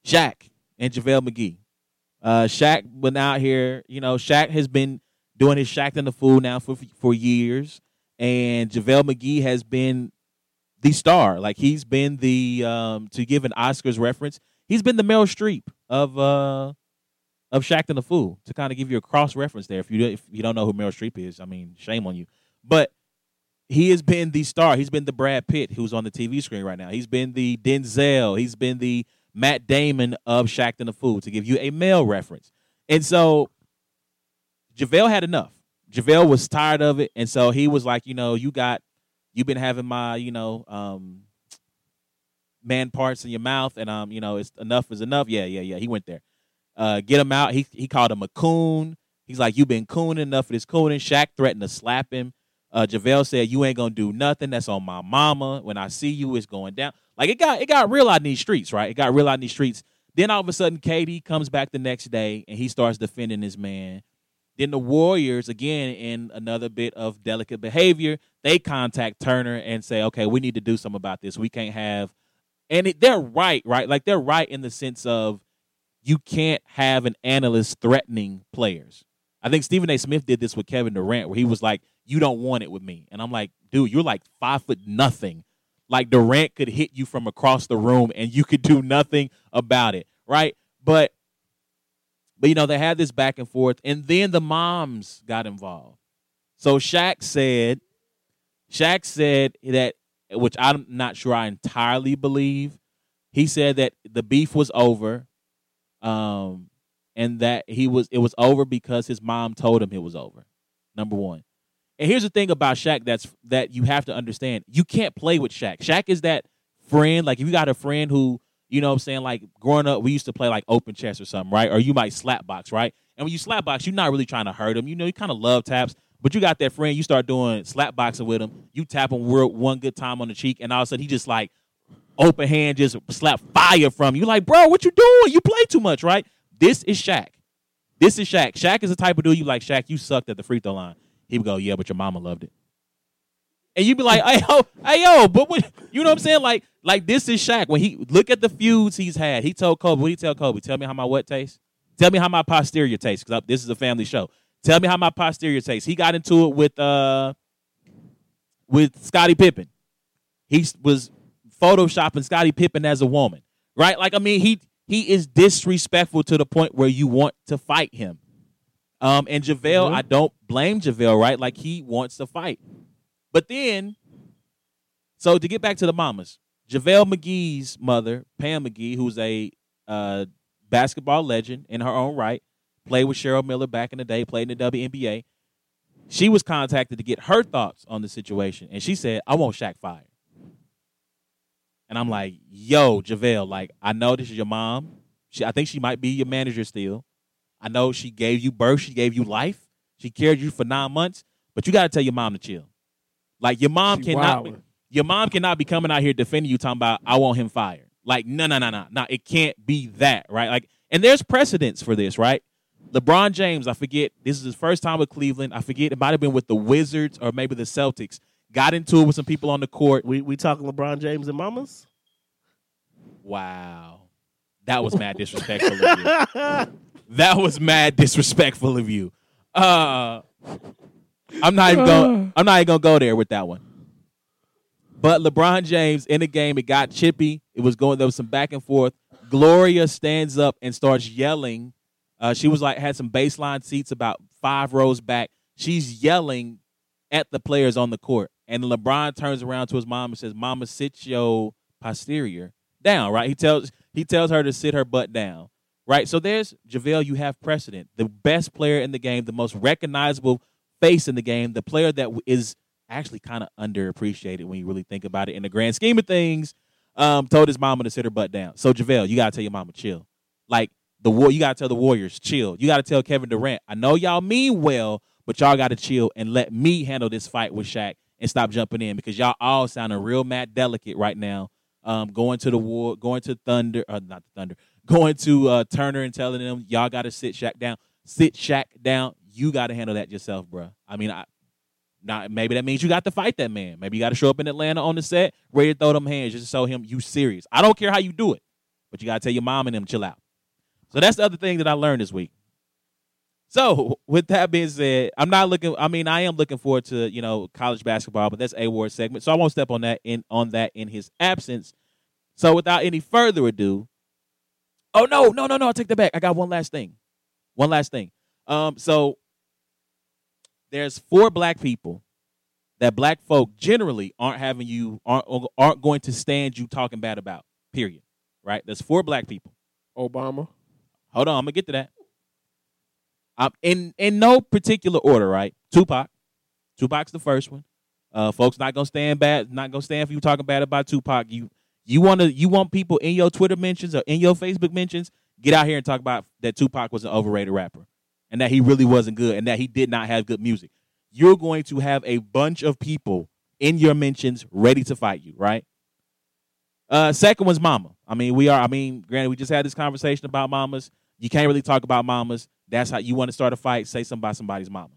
Shaq and JaVale McGee. Uh, Shaq went out here. You know, Shaq has been doing his Shaqtin' the Fool now for for years, and JaVale McGee has been the star. Like he's been the um, to give an Oscars reference, he's been the Meryl Streep of uh of Shaqtin' the Fool. To kind of give you a cross reference there, if you if you don't know who Meryl Streep is, I mean, shame on you. But he has been the star. He's been the Brad Pitt who's on the TV screen right now. He's been the Denzel. He's been the Matt Damon of Shaqtin' the Fool to give you a male reference. And so JaVale had enough. JaVale was tired of it. And so he was like, you know, you got, you've been having my, you know, um, man parts in your mouth. And, um, you know, it's enough is enough. Yeah, yeah, yeah. He went there. Uh, get him out. He, he called him a coon. He's like, you've been cooning enough of this cooning. Shaq threatened to slap him. Uh, JaVale said, "You ain't gonna do nothing. That's on my mama. When I see you, it's going down." Like it got it got real out in these streets, right? It got real out in these streets. Then all of a sudden, KD comes back the next day and he starts defending his man. Then the Warriors, again, in another bit of delicate behavior, they contact Turner and say, "Okay, we need to do something about this. We can't have." And it, they're right, right? Like they're right in the sense of you can't have an analyst threatening players. I think Stephen A. Smith did this with Kevin Durant, where he was like, "You don't want it with me," and I'm like, "Dude, you're like five foot nothing. Like Durant could hit you from across the room, and you could do nothing about it, right?" But, but you know, they had this back and forth, and then the moms got involved. So Shaq said, Shaq said that, which I'm not sure I entirely believe. He said that the beef was over. Um, and that he was it was over because his mom told him it was over. Number one. And here's the thing about Shaq that's that you have to understand. You can't play with Shaq. Shaq is that friend. Like if you got a friend who, you know what I'm saying, like growing up, we used to play like open chess or something, right? Or you might slap box, right? And when you slap box, you're not really trying to hurt him. You know, you kind of love taps, but you got that friend, you start doing slap boxing with him, you tap him one good time on the cheek, and all of a sudden he just like open hand just slap fire from you. Like, bro, what you doing? You play too much, right? This is Shaq. This is Shaq. Shaq is the type of dude you like, Shaq, you sucked at the free throw line. He would go, Yeah, but your mama loved it. And you'd be like, hey yo, hey yo, but what you know what I'm saying? Like, like this is Shaq. When he look at the feuds he's had, he told Kobe, what he tell Kobe? Tell me how my what tastes? Tell me how my posterior tastes, because this is a family show. Tell me how my posterior tastes. He got into it with uh with Scottie Pippen. He was photoshopping Scottie Pippen as a woman. Right? Like, I mean, he he is disrespectful to the point where you want to fight him. Um, and JaVale, mm-hmm. I don't blame JaVale, right? Like he wants to fight. But then, so to get back to the mamas, JaVale McGee's mother, Pam McGee, who's a uh, basketball legend in her own right, played with Cheryl Miller back in the day, played in the WNBA. She was contacted to get her thoughts on the situation, and she said, "I want Shaq fired." And I'm like, yo, JaVale, like, I know this is your mom. She, I think she might be your manager still. I know she gave you birth, she gave you life. She carried you for nine months, but you got to tell your mom to chill. Like, your mom she cannot, be, your mom cannot be coming out here defending you, talking about, I want him fired. Like, no, no, no, no, no. It can't be that, right? Like, and there's precedence for this, right? LeBron James, I forget, this is his first time with Cleveland. I forget, it might have been with the Wizards or maybe the Celtics got into it with some people on the court. We we talking LeBron James and mamas? Wow. That was mad disrespectful. That was mad disrespectful of you. Uh I'm not even going I'm not even gonna go there with that one. But LeBron James in the game, it got chippy. It was going there was some back and forth. Gloria stands up and starts yelling. Uh, she was like had some baseline seats about five rows back. She's yelling at the players on the court. And LeBron turns around to his mom and says, "Mama, sit your posterior down." Right? He tells he tells her to sit her butt down. Right? So there's JaVale. You have precedent. The best player in the game, the most recognizable face in the game, the player that is actually kind of underappreciated when you really think about it in the grand scheme of things. Um, told his mama to sit her butt down. So JaVale, you gotta tell your mama chill. Like the war, you gotta tell the Warriors chill. You gotta tell Kevin Durant. I know y'all mean well, but y'all gotta chill and let me handle this fight with Shaq and stop jumping in because y'all all sounding real mad delicate right now. Um, going to the war, going to Thunder, uh, not the Thunder, going to uh, Turner and telling them y'all got to sit Shaq down, sit Shaq down. You got to handle that yourself, bro. I mean, I, not maybe that means you got to fight that man. Maybe you got to show up in Atlanta on the set, ready to throw them hands just to show him you serious. I don't care how you do it, but you got to tell your mom and them chill out. So that's the other thing that I learned this week. So, with that being said, I'm not looking. I mean, I am looking forward to you know college basketball, but that's a ward segment, so I won't step on that in on that in his absence. So, without any further ado, oh no, no, no, no, I take that back. I got one last thing, one last thing. Um, so there's four black people that black folk generally aren't having you aren't aren't going to stand you talking bad about. Period. Right? There's four black people. Obama. Hold on, I'm gonna get to that. Um, in in no particular order, right? Tupac. Tupac's the first one. Uh, folks not gonna stand bad, not gonna stand for you talking bad about Tupac. You you wanna you want people in your Twitter mentions or in your Facebook mentions, get out here and talk about that Tupac was an overrated rapper and that he really wasn't good and that he did not have good music. You're going to have a bunch of people in your mentions ready to fight you, right? Uh, second one's mama. I mean, we are. I mean, granted, we just had this conversation about mamas. You can't really talk about mamas. That's how you want to start a fight. Say something about somebody's mama.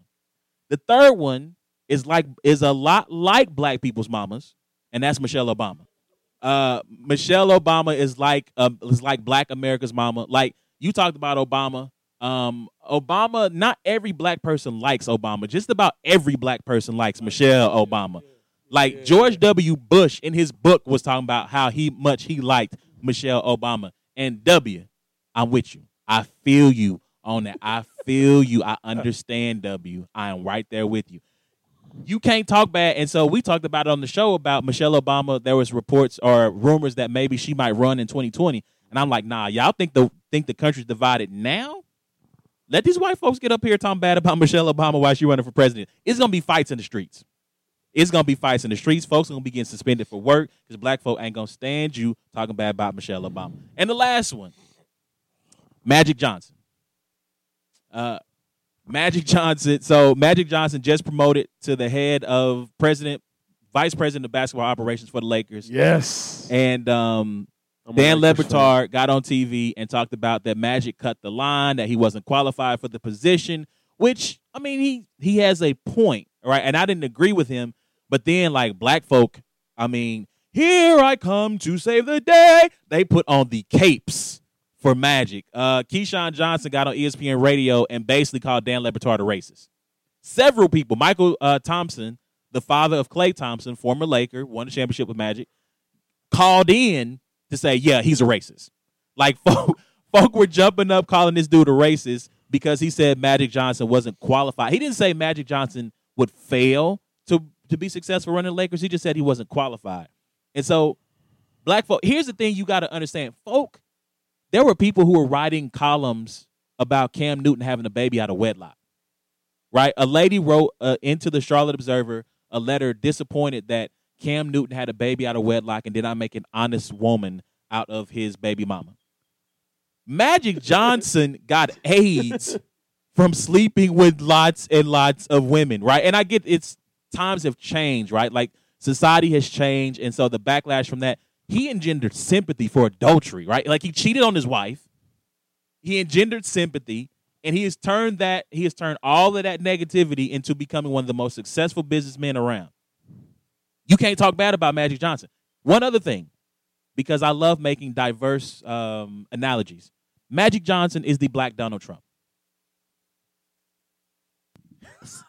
The third one is like is a lot like black people's mamas, and that's Michelle Obama. Uh, Michelle Obama is like uh, is like Black America's mama. Like you talked about Obama. Um, Obama. Not every black person likes Obama. Just about every black person likes Michelle Obama. Like George W. Bush in his book was talking about how he much he liked Michelle Obama. And W, I'm with you. I feel you on that. I feel you. I understand W. I am right there with you. You can't talk bad. And so we talked about it on the show about Michelle Obama. There was reports or rumors that maybe she might run in 2020. And I'm like, nah, y'all think the think the country's divided now? Let these white folks get up here talking bad about Michelle Obama while she running for president. It's gonna be fights in the streets. It's gonna be fights in the streets. Folks are gonna be getting suspended for work because black folk ain't gonna stand you talking bad about Michelle Obama. And the last one, Magic Johnson. Uh, Magic Johnson. So Magic Johnson just promoted to the head of president, vice president of basketball operations for the Lakers. Yes. And um, Dan. Le Batard got on TV and talked about that Magic cut the line, that he wasn't qualified for the position, which I mean he he has a point, right? And I didn't agree with him, but then like black folk, I mean, here I come to save the day. They put on the capes for Magic. Uh Keyshawn Johnson got on ESPN radio and basically called Dan Le Batard a racist. Several people, Mychal uh, Thompson, the father of Klay Thompson, former Laker, won the championship with Magic, called in to say, yeah, he's a racist. Like folk, folk were jumping up calling this dude a racist because he said Magic Johnson wasn't qualified. He didn't say Magic Johnson would fail to to be successful running the Lakers. He just said he wasn't qualified. And so, black folk, here's the thing you got to understand, folk. There were people who were writing columns about Cam Newton having a baby out of wedlock. Right? A lady wrote uh, into the Charlotte Observer a letter disappointed that Cam Newton had a baby out of wedlock and did not make an honest woman out of his baby mama. Magic Johnson got AIDS from sleeping with lots and lots of women, right? And I get it's times have changed, right? Like society has changed, and so the backlash from that, he engendered sympathy for adultery, right? Like he cheated on his wife, he engendered sympathy, and he has turned that he has turned all of that negativity into becoming one of the most successful businessmen around. You can't talk bad about Magic Johnson. One other thing, because I love making diverse um, analogies. Magic Johnson is the black Donald Trump.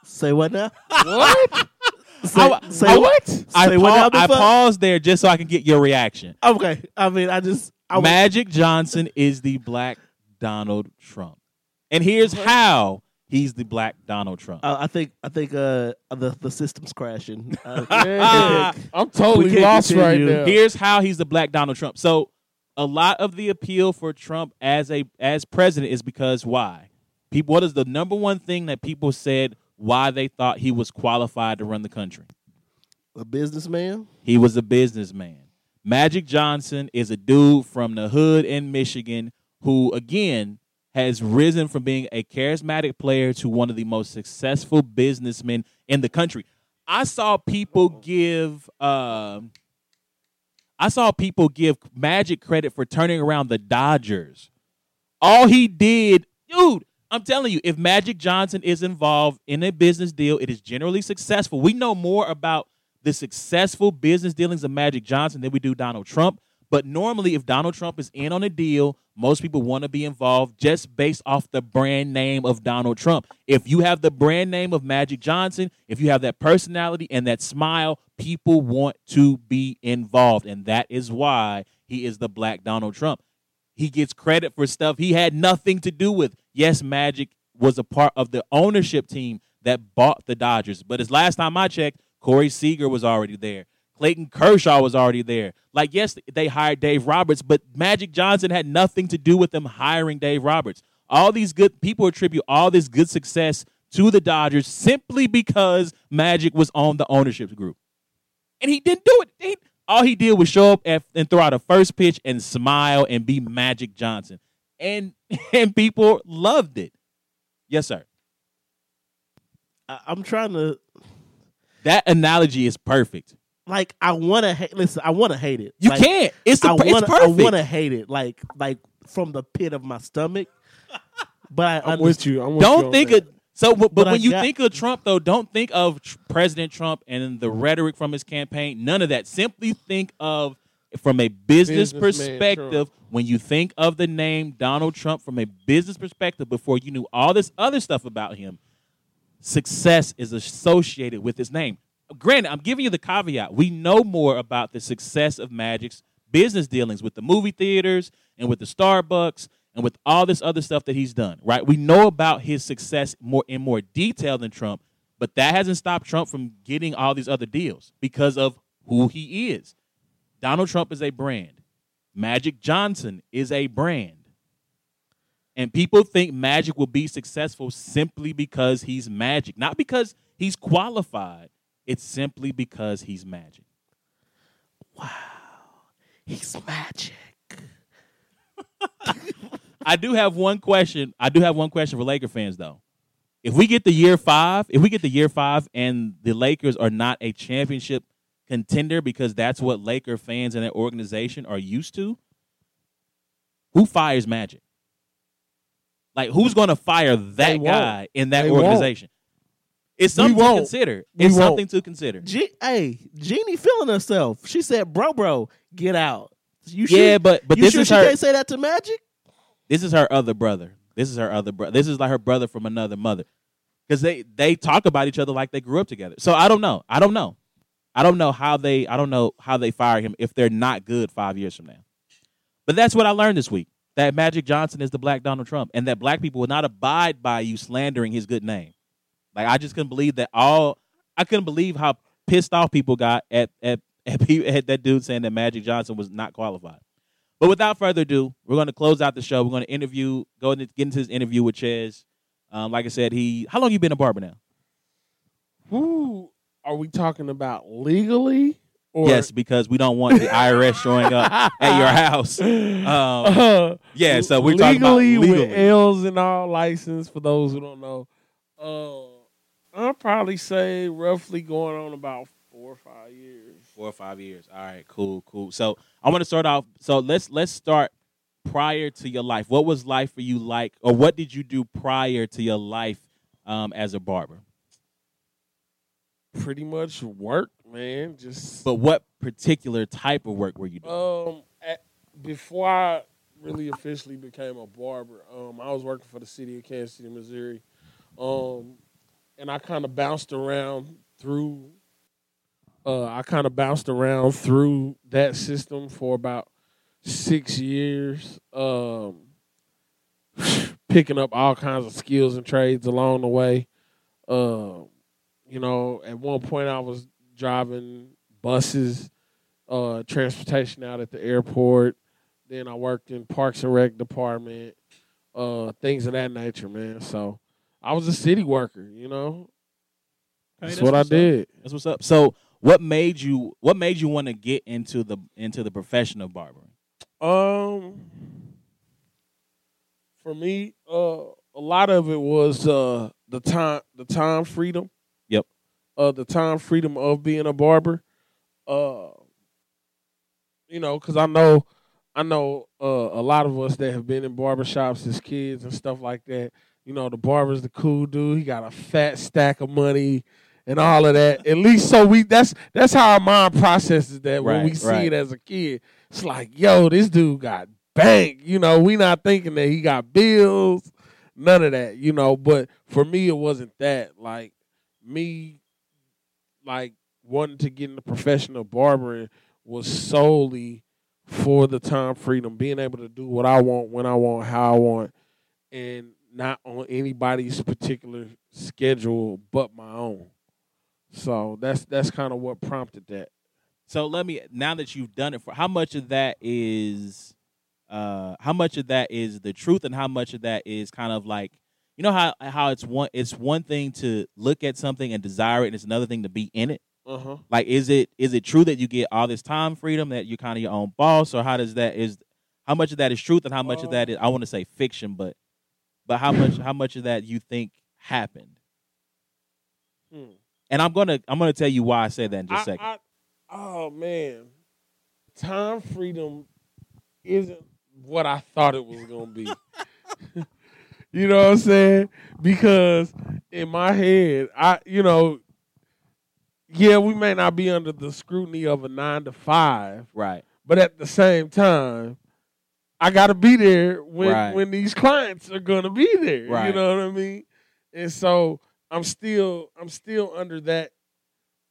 Say what now? What? Say, I- say I- what? I, say what pa- now? I Big paused there just so I can get your reaction. Okay. I mean, I just. I was- Magic Johnson is the black Donald Trump. And here's how he's the black Donald Trump. Uh, I think I think uh the the system's crashing. Uh, Yeah. I'm totally We can't lost right now. Here's how he's the black Donald Trump. So a lot of the appeal for Trump as a as president is because why? People what is the number one thing that people said why they thought he was qualified to run the country? a businessman. He was a businessman. Magic Johnson is a dude from the hood in Michigan who, again, has risen from being a charismatic player to one of the most successful businessmen in the country. I saw people give. um I saw people give Magic credit for turning around the Dodgers. All he did, dude, I'm telling you, if Magic Johnson is involved in a business deal, it is generally successful. We know more about the successful business dealings of Magic Johnson than we do Donald Trump. But normally, if Donald Trump is in on a deal, most people want to be involved just based off the brand name of Donald Trump. If you have the brand name of Magic Johnson, if you have that personality and that smile, people want to be involved. And that is why he is the black Donald Trump. He gets credit for stuff he had nothing to do with. Yes, Magic was a part of the ownership team that bought the Dodgers. But as last time I checked, Corey Seager was already there. Clayton Kershaw was already there. Like, yes, they hired Dave Roberts, but Magic Johnson had nothing to do with them hiring Dave Roberts. All these good people attribute all this good success to the Dodgers simply because Magic was on the ownership group. And he didn't do it. He, all he did was show up at, and throw out a first pitch and smile and be Magic Johnson. And and people loved it. Yes, sir. I, I'm trying to That analogy is perfect. like. I want to hate. Listen, I want to hate it. You Like, can't. It's, a, I it's want. I perfect. want to hate it. Like like from the pit of my stomach. But I I'm understand. with you. I'm with don't on think that. of so but, but But I when you got- think of trump though don't think of tr- president trump and the rhetoric from his campaign. None of that. Simply think of from a business Businessman perspective when you think of the name donald trump from a business perspective before you knew all this other stuff about him success is associated with his name. Granted i'm giving you the caveat. We know more about the success of magic's business dealings with the movie theaters and with the starbucks and with all this other stuff that he's done, right? We know about his success more in more detail than Trump, but that hasn't stopped Trump from getting all these other deals because of who he is. Donald Trump is a brand. Magic Johnson is a brand. And people think Magic will be successful simply because he's Magic, not because he's qualified. It's simply because he's Magic. Wow. He's magic. I do have one question. I do have one question for Laker fans though. If we get the year five, if we get the year five and the Lakers are not a championship contender because that's what Laker fans and their organization are used to, who fires Magic? Like who's going to fire that guy in that They won't. organization? It's something to won't. consider. We It's won't. something to consider. G- hey, Jeannie feeling herself. She said, "Bro, bro, get out." You Yeah, but but this sure is she her. can't say that to Magic? This is her other brother. This is her other brother. This is like her brother from another mother. Because they they talk about each other like they grew up together. So I don't know. I don't know. I don't know how they I don't know how they fire him if they're not good five years from now. But that's what I learned this week. That Magic Johnson is the black Donald Trump, and that black people will not abide by you slandering his good name. Like I just couldn't believe that all I couldn't believe how pissed off people got at at at, at that dude saying that Magic Johnson was not qualified. But without further ado, we're going to close out the show. We're going to interview, go into get into his interview with Ches. Um, like I said, he how long you been a barber now? Who are we talking about legally? Or yes, because we don't want the IRS showing up at your house. Um, Uh, yeah, so we're talking about legally legally. with L's and all license. For those who don't know, uh, I'll probably say roughly going on about four or five years. Four or five years. All right, cool, cool. So I want to start off. So let's let's start prior to your life. What was life for you like, or what did you do prior to your life um, as a barber? Pretty much work, man. Just But what particular type of work were you doing? um, at, before I really officially became a barber, um, I was working for the city of Kansas City, Missouri, um, and I kind of bounced around through. Uh, I kind of bounced around through that system for about six years, um, picking up all kinds of skills and trades along the way. Uh, you know, at one point I was driving buses, uh, transportation out at the airport. Then I worked in Parks and Rec department, uh, things of that nature, man. So I was a city worker, you know. Okay, that's, what I up. did. That's what's up. So, what made you what made you want to get into the into the profession of barbering? Um, for me, uh, a lot of it was uh the time, the time freedom. Yep. Uh, the time freedom of being a barber. Uh, you know, because I know, I know uh, a lot of us that have been in barbershops as kids and stuff like that. You know, the barber's the cool dude. He got a fat stack of money and all of that. At least so we that's that's how our mind processes that when Right, we see right. it as a kid. it's like, yo, this dude got bank. You know, we not thinking that he got bills, none of that, you know. But for me, it wasn't that. Like me, like wanting to get into professional barbering was solely for the time freedom, being able to do what I want, when I want, how I want, and not on anybody's particular schedule but my own. So that's that's kind of what prompted that. So let me now that you've done it for how much of that is uh how much of that is the truth and how much of that is kind of like you know how how it's one it's one thing to look at something and desire it and it's another thing to be in it. Uh-huh. Like is it is it true that you get all this time freedom that you're kind of your own boss or how does that is how much of that is truth and how much of that is I want to say fiction but but how much how much of that you think happened? And I'm gonna I'm gonna tell you why I say that in just a second. I- oh man, time freedom isn't what I thought it was gonna be. you know what I'm saying? Because in my head, I you know, yeah, we may not be under the scrutiny of a nine to five, right. but at the same time, I gotta be there when Right. when these clients are gonna be there. You know what I mean? And so I'm still I'm still under that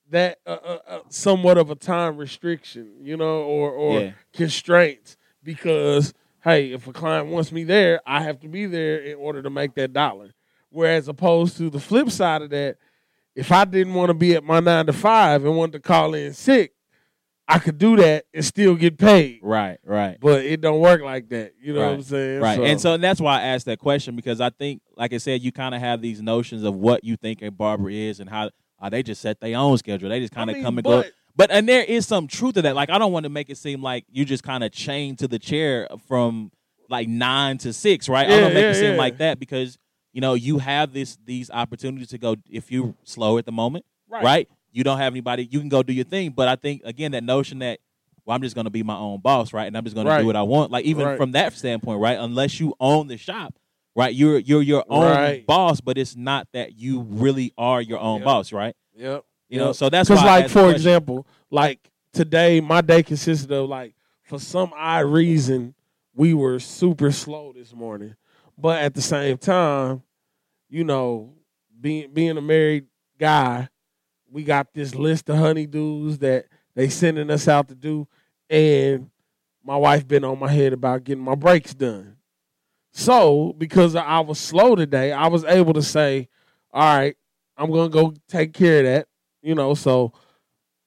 that uh, uh, uh, somewhat of a time restriction, you know, or or Yeah. constraints because hey, if a client wants me there, I have to be there in order to make that dollar. Whereas opposed to the flip side of that, if I didn't want to be at my nine to five and wanted to call in sick, I could do that and still get paid. Right, right. But it don't work like that. You know what I'm saying? Right. And so and that's why I asked that question because I think, like I said, you kind of have these notions of what you think a barber is and how uh, they just set their own schedule. They just kind of I mean, come and go. but- But and there is some truth to that. Like I don't want to make it seem like you just kind of chained to the chair from like nine to six, right? I don't make yeah, it seem yeah. like that because you know you have this these opportunities to go if you slow at the moment, right. You don't have anybody. You can go do your thing. But I think again that notion that well, I'm just going to be my own boss, right? And I'm just going to Right. do what I want. Like even Right. from that standpoint, right? Unless you own the shop, right? You're you're your own Right. boss, but it's not that you really are your own Yep. boss, right? Yep. You know, so that's Because, like, for example, like today, my day consisted of like, for some odd reason, we were super slow this morning. But at the same time, you know, being being a married guy, we got this list of honeydews that they sending us out to do, and my wife been on my head about getting my brakes done. So because I was slow today, I was able to say, "All right, I'm gonna go take care of that." You know, so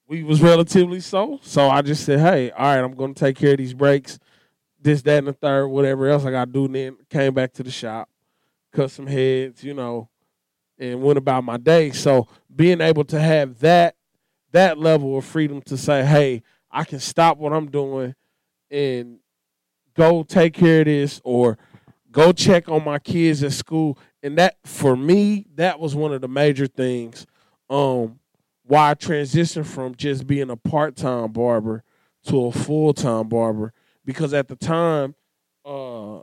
we was relatively slow. So I just said, "Hey, all right, I'm gonna take care of these brakes, this, that, and the third, whatever else I got to do." And then came back to the shop, cut some heads, you know, and went about my day. So being able to have that that level of freedom to say, "Hey, I can stop what I'm doing and go take care of this," or go check on my kids at school. And that for me, that was one of the major things. Um, why I transitioned from just being a part time barber to a full time barber. Because at the time, uh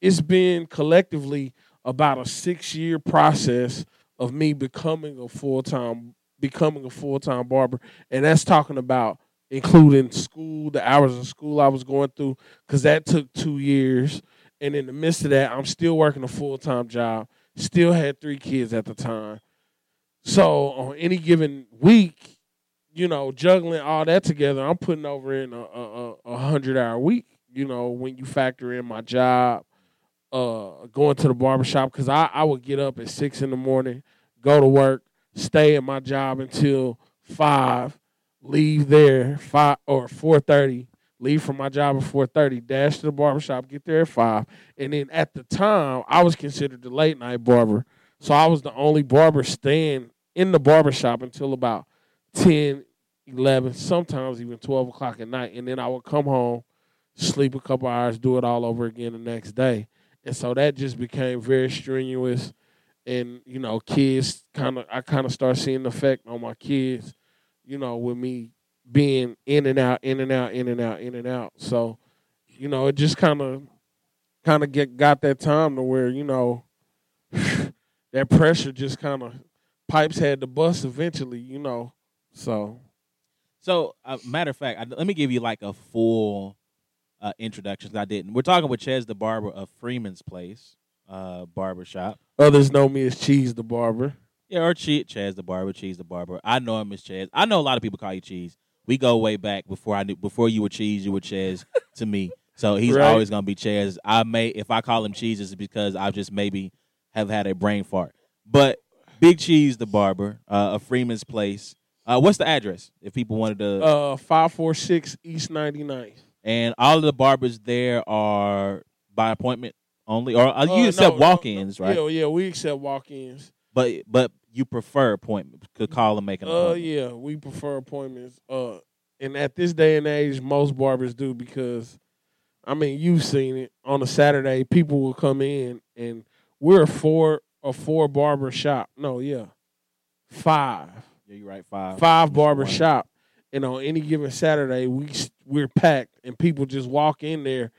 it's been collectively about a six year process of me becoming a full time becoming a full time barber. And that's talking about including school, the hours of school I was going through, because that took two years. And in the midst of that, I'm still working a full time job. Still had three kids at the time. So on any given week, you know, juggling all that together, I'm putting over in a, a, a- hundred hour week. You know, when you factor in my job, uh, going to the barbershop, because I, I would get up at six in the morning, go to work, stay at my job until five, leave there five or four thirty, leave from my job at four thirty, dash to the barbershop, get there at five, and then at the time I was considered the late night barber, so I was the only barber staying in the barbershop until about 10, 11, sometimes even twelve o'clock at night, and then I would come home, sleep a couple hours, do it all over again the next day, and so that just became very strenuous. And you know, kids kind of, I kind of start seeing the effect on my kids you know, with me being in and out, in and out, in and out, in and out. So, you know, it just kind of, kind of get got that time to where you know, that pressure just kind of pipes had to bust eventually. You know, so So, uh, matter of fact, I, let me give you like a full uh, introduction. 'cause I didn't. We're talking with Ches the barber of Freeman's Place uh, Barbershop. Others know me as Cheese the Barber. Yeah, or che- Chaz the barber, Cheese the barber. I know him as Chaz. I know a lot of people call you Cheese. We go way back before I knew before you were Cheese, you were Chaz to me. So he's Right. always gonna be Chaz. I may if I call him Cheese, it's because I just maybe have had a brain fart. But Big Cheese the barber uh, of Freeman's Place. Uh, what's the address if people wanted to? Uh, five four six East 99th. And all of the barbers there are by appointment only, or uh, you Uh, accept no, no, walk-ins, right? Yeah, yeah, we accept walk-ins. But but you prefer appointment. Could call and make an Uh, appointment. yeah, we prefer appointments. Uh, and at this day and age, most barbers do because, I mean, you've seen it on a Saturday. People will come in, and we're a four a four barber shop. No, yeah, five Yeah, you're right. Five. five barber shop. And on any given Saturday, we we're packed, and people just walk in there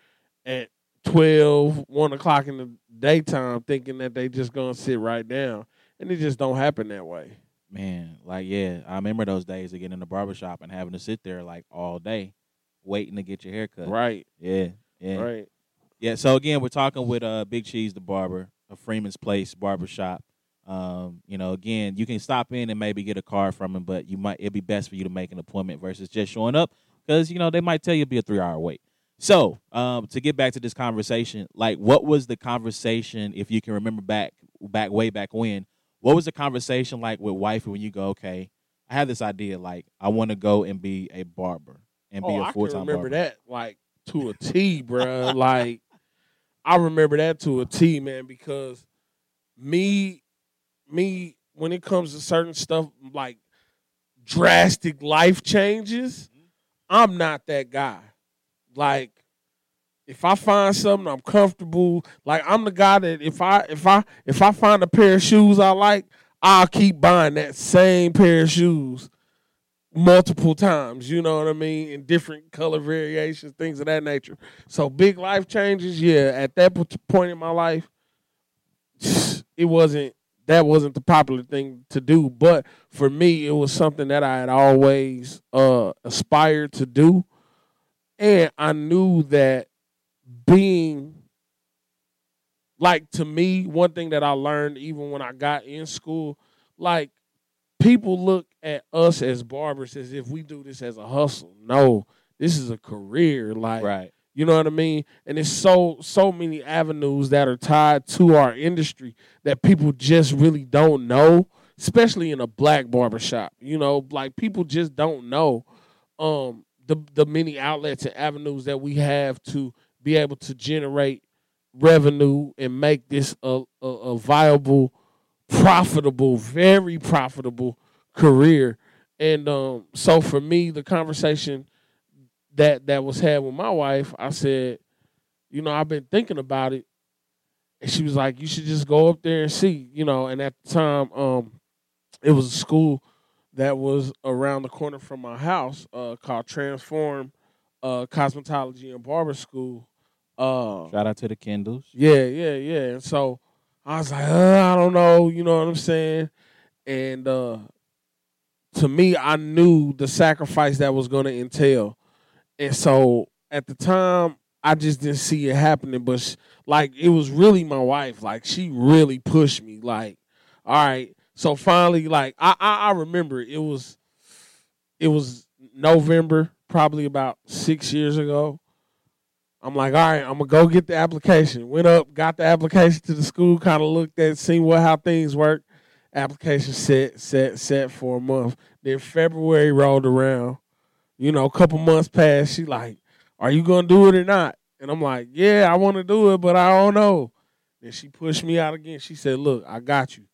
at 12, 1 o'clock in the daytime, thinking that they just gonna sit right down, and it just don't happen that way. Man, like yeah, I remember those days of getting in the barbershop and having to sit there like all day, waiting to get your hair cut. Right, Yeah, yeah, right. yeah. So again, we're talking with uh Big Cheese the barber of Freeman's Place Barbershop. Um, you know, again, you can stop in and maybe get a card from him, but you might it'd be best for you to make an appointment versus just showing up because you know they might tell you it'll be a three hour wait. So, um, to get back to this conversation, like what was the conversation if you can remember back back way back when? What was the conversation like with wifey when you go, okay, I have this idea, like I want to go and be a barber and be a I full time remember barber. that like to a T, bruh. like I remember that to a T, man, because me, me, when it comes to certain stuff like drastic life changes, mm-hmm. I'm not that guy. Like, if I find something I'm comfortable, like I'm the guy that if I if I if I find a pair of shoes I like, I'll keep buying that same pair of shoes multiple times. You know what I mean? In different color variations, things of that nature. So big life changes, yeah. At that point in my life, it wasn't that wasn't the popular thing to do. But for me, it was something that I had always uh, aspired to do, and I knew that being like to me, one thing that I learned even when I got in school, like people look at us as barbers as if we do this as a hustle. No, this is a career. Like Right. You know what I mean? And it's so so many avenues that are tied to our industry that people just really don't know, especially in a black barbershop. You know, like people just don't know um the the many outlets and avenues that we have to be able to generate revenue and make this a, a, a viable, profitable, very profitable career. And um, so for me, the conversation that that was had with my wife, I said, you know, I've been thinking about it, and she was like, you should just go up there and see, you know. And at the time, um, it was a school that was around the corner from my house, uh, called Transform uh, Cosmetology and Barber School. Uh, Shout out to the Kindles. yeah, yeah, yeah. And so I was like, uh, I don't know, you know what I'm saying? And uh to me, I knew the sacrifice that was gonna entail. And so at the time, I just didn't see it happening. But sh- like it was really my wife. Like she really pushed me. Like, all right. So finally, like I I, I remember it was it was November, probably about six years ago. I'm like, all right, I'm gonna go get the application. Went up, got the application to the school, kind of looked at, seen what how things work. Application set, set, set for a month. Then February rolled around. You know, a couple months passed. She like, are you gonna do it or not? And I'm like, yeah, I want to do it, but I don't know. And she pushed me out again. She said, look, I got you.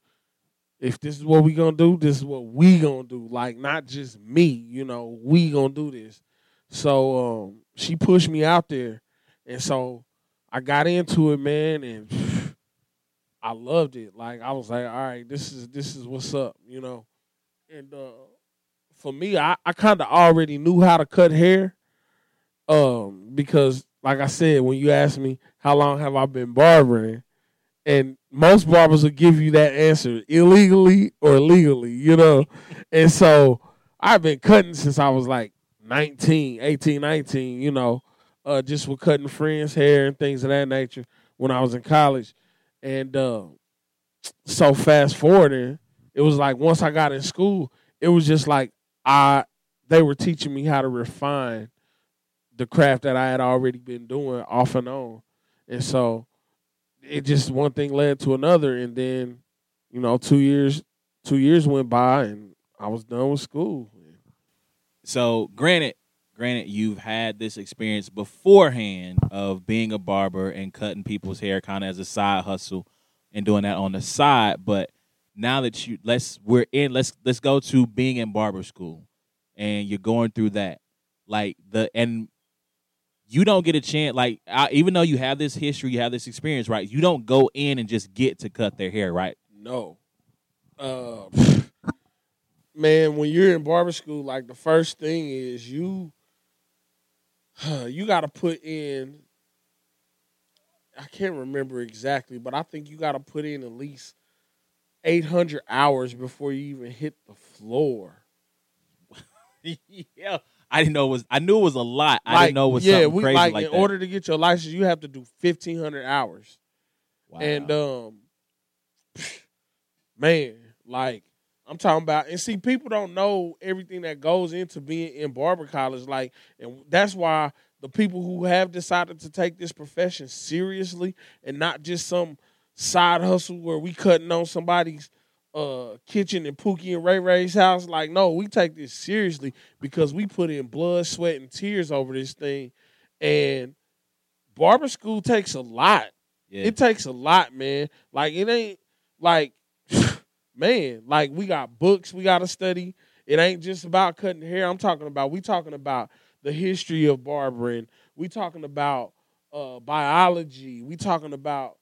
If this is what we gonna do, this is what we gonna do. Like not just me, you know, we gonna do this. So um, she pushed me out there, and so I got into it, man, and I loved it. Like I was like, all right, this is this is what's up, you know. And uh, for me, I, I kind of already knew how to cut hair, um, because like I said, when you asked me how long have I been barbering, and most barbers will give you that answer illegally or legally, you know. and so I've been cutting since I was like 19, 18, 19, you know, uh, just with cutting friends' hair and things of that nature when I was in college. And uh, so fast forwarding, it was like once I got in school, it was just like I they were teaching me how to refine the craft that I had already been doing off and on. And so it just one thing led to another and then, you know, two years two years went by and I was done with school. So, granted, granted, you've had this experience beforehand of being a barber and cutting people's hair, kind of as a side hustle, and doing that on the side. But now that you let's we're in, let's let's go to being in barber school, and you're going through that, like the and you don't get a chance. Like I, even though you have this history, you have this experience, right? You don't go in and just get to cut their hair, right? No. Uh, man, when you're in barber school, like the first thing is you you got to put in I can't remember exactly, but I think you got to put in at least 800 hours before you even hit the floor. yeah, I didn't know it was. I knew it was a lot. I didn't know it was yeah, something we crazy like, like, in that. order to get your license, you have to do 1500 hours. Wow. And um man, like I'm talking about and see people don't know everything that goes into being in barber college like and that's why the people who have decided to take this profession seriously and not just some side hustle where we cutting on somebody's uh kitchen in Pookie and Ray Ray's house like no, we take this seriously because we put in blood, sweat and tears over this thing and barber school takes a lot yeah. it takes a lot, man. Like it ain't like man, like we got books we gotta study. It ain't just about cutting hair. I'm talking about we talking about the history of barbering. We talking about uh biology. We talking about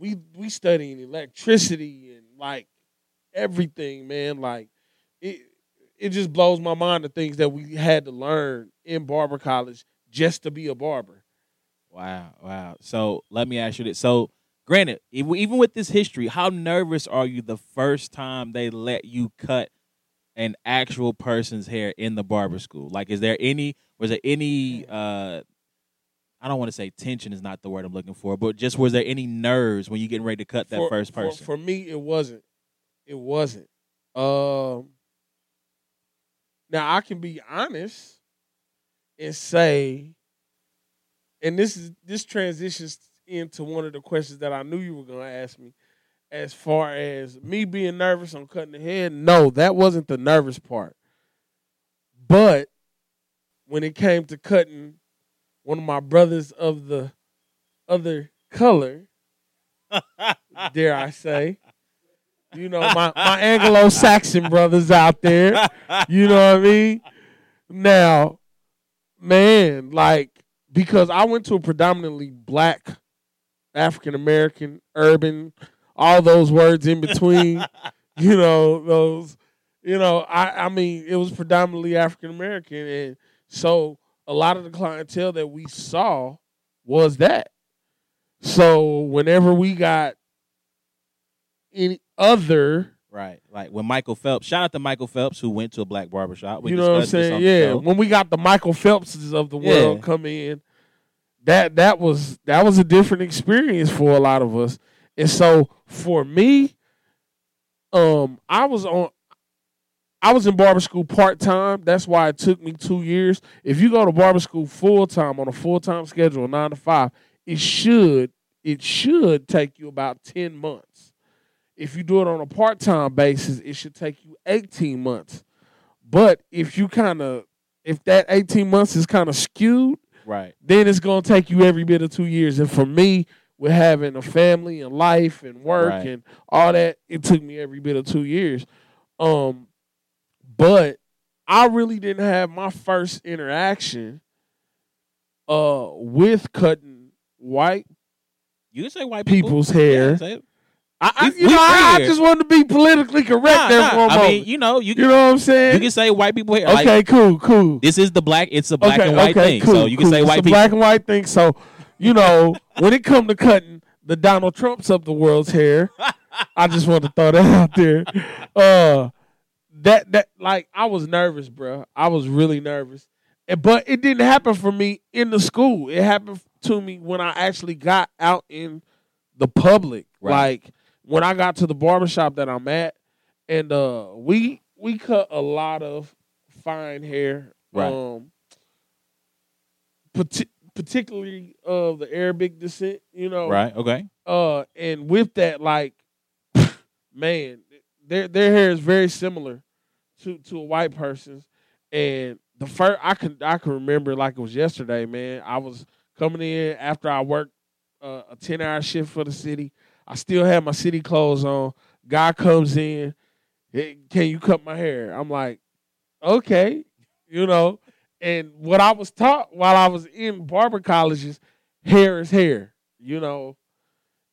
we we studying electricity and like everything, man. Like it it just blows my mind the things that we had to learn in barber college just to be a barber. Wow, wow. So let me ask you this. So, granted, even with this history, how nervous are you the first time they let you cut an actual person's hair in the barber school? Like, is there any, was there any, uh, I don't want to say tension is not the word I'm looking for, but just was there any nerves when you getting ready to cut that for, first for- person? For, me, it wasn't. It wasn't. Um. Now I can be honest and say, and this is this transitions into one of the questions that I knew you were going to ask me. As far as me being nervous on cutting the head, no, that wasn't the nervous part. But when it came to cutting one of my brothers of the other color, dare I say. You know, my, my Anglo Saxon brothers out there. You know what I mean? Now, man, like, because I went to a predominantly black, African American, urban, all those words in between, you know, those, you know, I, I mean, it was predominantly African American. And so a lot of the clientele that we saw was that. So whenever we got any other, right. Like when Michael Phelps, shout out to Michael Phelps who went to a black barber shop. We you know what I'm saying? Yeah, when we got the Michael Phelpses of the world Yeah. come in, that that was that was a different experience for a lot of us. And so for me, um, I was on. I was in barber school part time. That's why it took me two years. If you go to barber school full time on a full time schedule, nine to five, it should it should take you about ten months. If you do it on a part time basis, it should take you eighteen months. But if you kind of if that eighteen months is kind of skewed, Right. then it's gonna take you every bit of two years. And for me, with having a family and life and work Right. and all that, it took me every bit of two years. Um, but I really didn't have my first interaction uh with cutting white You can say white people's Yeah, hair. it. I, I, you know, I, I just wanted to be politically correct Nah, there nah, for a I moment. mean, you know, you can, you know what I'm saying? you can say white people hair. Like, okay, cool, cool. this is the black. It's a black okay, and white okay, thing. Cool, so you can say It's white a people. black and white thing. So, you know, when it come to cutting the Donald Trumps up the world's hair, I just want to throw that out there. Uh, that that like I was nervous, bro. I was really nervous, but it didn't happen for me in the school. It happened to me when I actually got out in the public, Right. like when I got to the barbershop that I'm at, and uh, we we cut a lot of fine hair, Right. um, parti- particularly of the Arabic descent, you know, Right. Okay. uh, and with that, like, man, their their hair is very similar to to a white person's. And the first, I can I can remember like it was yesterday, man. I was coming in after I worked uh, a ten hour shift for the city. I still had my city clothes on. Guy comes in, "Hey, can you cut my hair? I'm like, okay, you know. And what I was taught while I was in barber colleges, hair is hair, you know.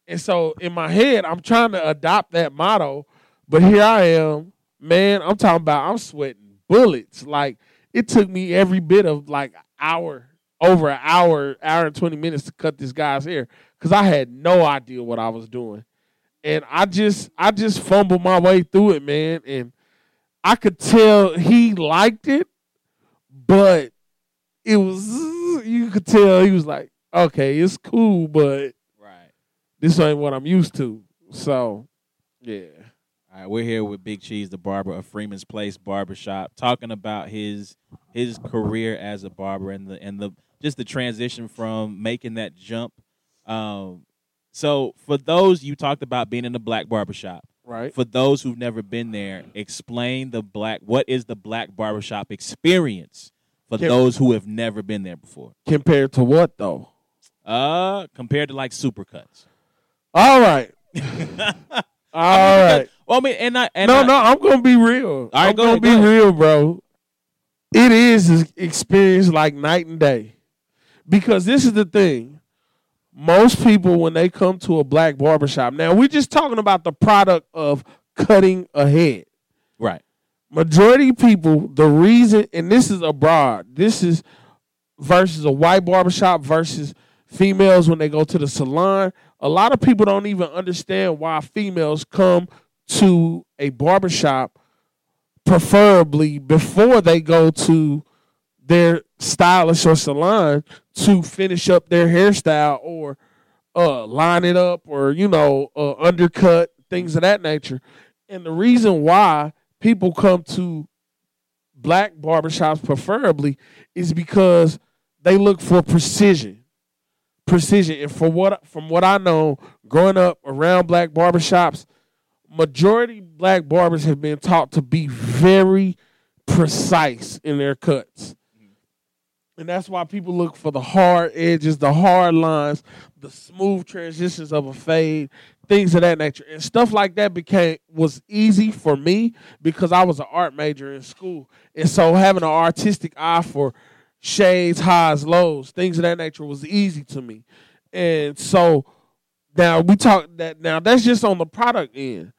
And so in my head, I'm trying to adopt that motto, but here I am, man. I'm talking about I'm sweating bullets. Like it took me every bit of like hour, over an hour, hour and twenty minutes to cut this guy's hair because I had no idea what I was doing, and I just I just fumbled my way through it, man. And I could tell he liked it, but it was you could tell he was like, okay, it's cool, but Right. this ain't what I'm used to. So, yeah. All right, we're here with Big Cheese, the barber of Freeman's Place Barbershop, talking about his his career as a barber and the and the just the transition from making that jump. Um, so for those you talked about being in the black barbershop. Right. For those who've never been there, explain the black. What is the black barbershop experience for Yeah. those who have never been there before? Compared to what though? Uh, compared to like supercuts. All right. All right. Well, I mean, and I and no, I, no, I'm gonna be real. right, I'm go gonna ahead, be go real, bro. It is experience like night and day. Because this is the thing. Most people when they come to a black barbershop, now we're just talking about the product of cutting a head. right. majority of people, the reason, and this is abroad, this is versus a white barbershop versus females when they go to the salon. A lot of people don't even understand why females come to a barbershop preferably before they go to their stylist or salon to finish up their hairstyle or uh, line it up or you know uh, undercut things of that nature. And the reason why people come to black barbershops preferably is because they look for precision. Precision. And for what from what I know, growing up around black barbershops, majority black barbers have been taught to be very precise in their cuts. And that's why people look for the hard edges, the hard lines, the smooth transitions of a fade, things of that nature. And stuff like that became was easy for me because I was an art major in school. And so having an artistic eye for shades, highs, lows, things of that nature was easy to me. And so now we talk that now that's just on the product end.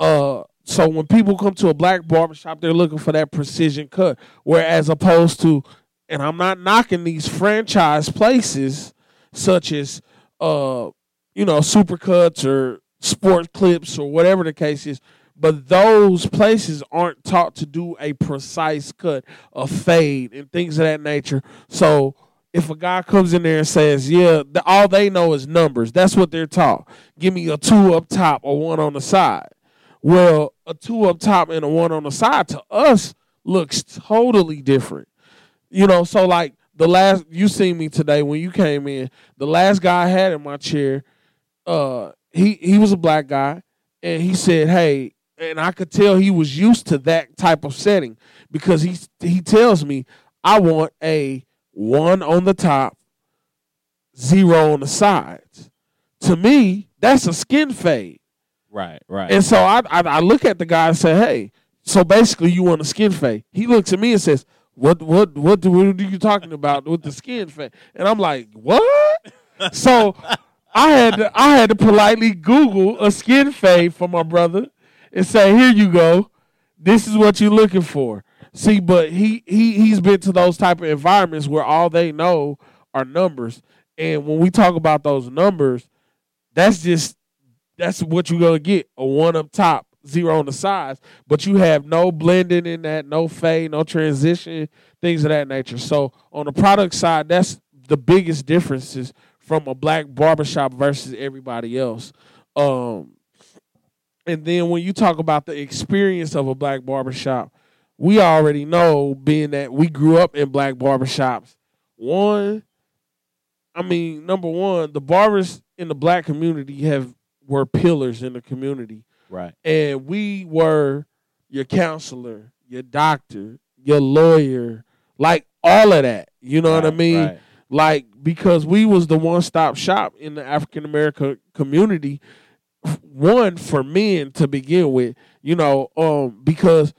Uh so when people come to a black barbershop, they're looking for that precision cut. Whereas opposed to and I'm not knocking these franchise places such as uh you know supercuts or sport clips or whatever the case is but those places aren't taught to do a precise cut a fade and things of that nature. So if a guy comes in there and says yeah all they know is numbers. That's what they're taught. Give me a two up top or one on the side well a two up top and a one on the side to us looks totally different you know, so like the last you seen me today when you came in, the last guy I had in my chair, uh, he he was a black guy, and he said, "Hey," and I could tell he was used to that type of setting because he he tells me, "I want a one on the top, zero on the sides." To me, that's a skin fade. Right. Right. And so I, I I look at the guy and say, "Hey, so basically you want a skin fade?" He looks at me and says, "What what what, do, what are you talking about with the skin fade?" And I'm like, "What?" so I had to I had to politely Google a skin fade for my brother and say, "Here you go. This is what you're looking for." See, but he he he's been to those type of environments where all they know are numbers, and when we talk about those numbers, that's just that's what you're gonna get a one up top zero on the sides, but you have no blending in that, no fade, no transition, things of that nature. So on the product side, that's the biggest differences from a black barbershop versus everybody else. Um, and then when you talk about the experience of a black barbershop, we already know, being that we grew up in black barbershops, one, I mean, number one, the barbers in the black community have were pillars in the community. Right. And we were your counselor, your doctor, your lawyer, like all of that. You know what I mean? right. Like because we was the one stop shop in the African American community. One for men to begin with, you know, um, because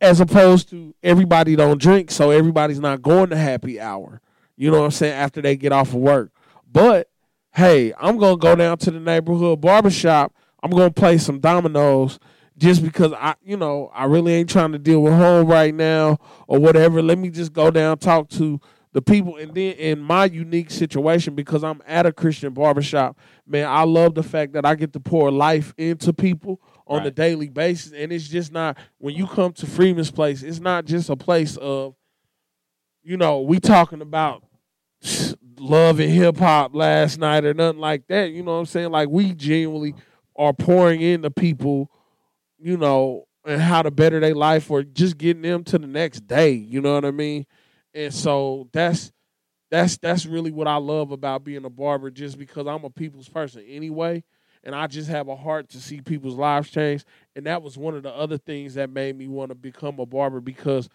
as opposed to everybody don't drink, so everybody's not going to happy hour. You know what I'm saying? After they get off of work. But hey, I'm gonna go down to the neighborhood barbershop. I'm gonna play some dominoes just because I you know, I really ain't trying to deal with home right now or whatever. Let me just go down, talk to the people and then in my unique situation because I'm at a Christian barbershop, man, I love the fact that I get to pour life into people on a daily basis. And it's just not when you come to Freeman's place, it's not just a place of, you know, we talking about love and hip hop last night or nothing like that. You know what I'm saying? Like we genuinely are pouring into people, you know, and how to better their life or just getting them to the next day. You know what I mean? And so that's that's that's really what I love about being a barber, just because I'm a people's person anyway. And I just have a heart to see people's lives change. And that was one of the other things that made me want to become a barber because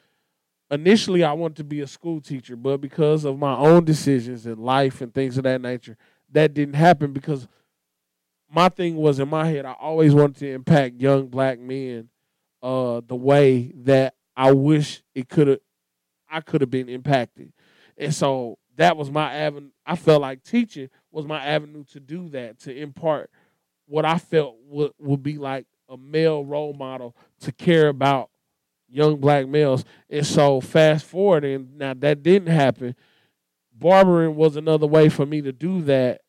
initially I wanted to be a school teacher, but because of my own decisions in life and things of that nature, that didn't happen because my thing was in my head, I always wanted to impact young black men uh the way that I wish it could have I could have been impacted. And so that was my avenue. I felt like teaching was my avenue to do that, to impart what I felt would, would be like a male role model to care about young black males. And so fast forward, and now that didn't happen. Barbering was another way for me to do that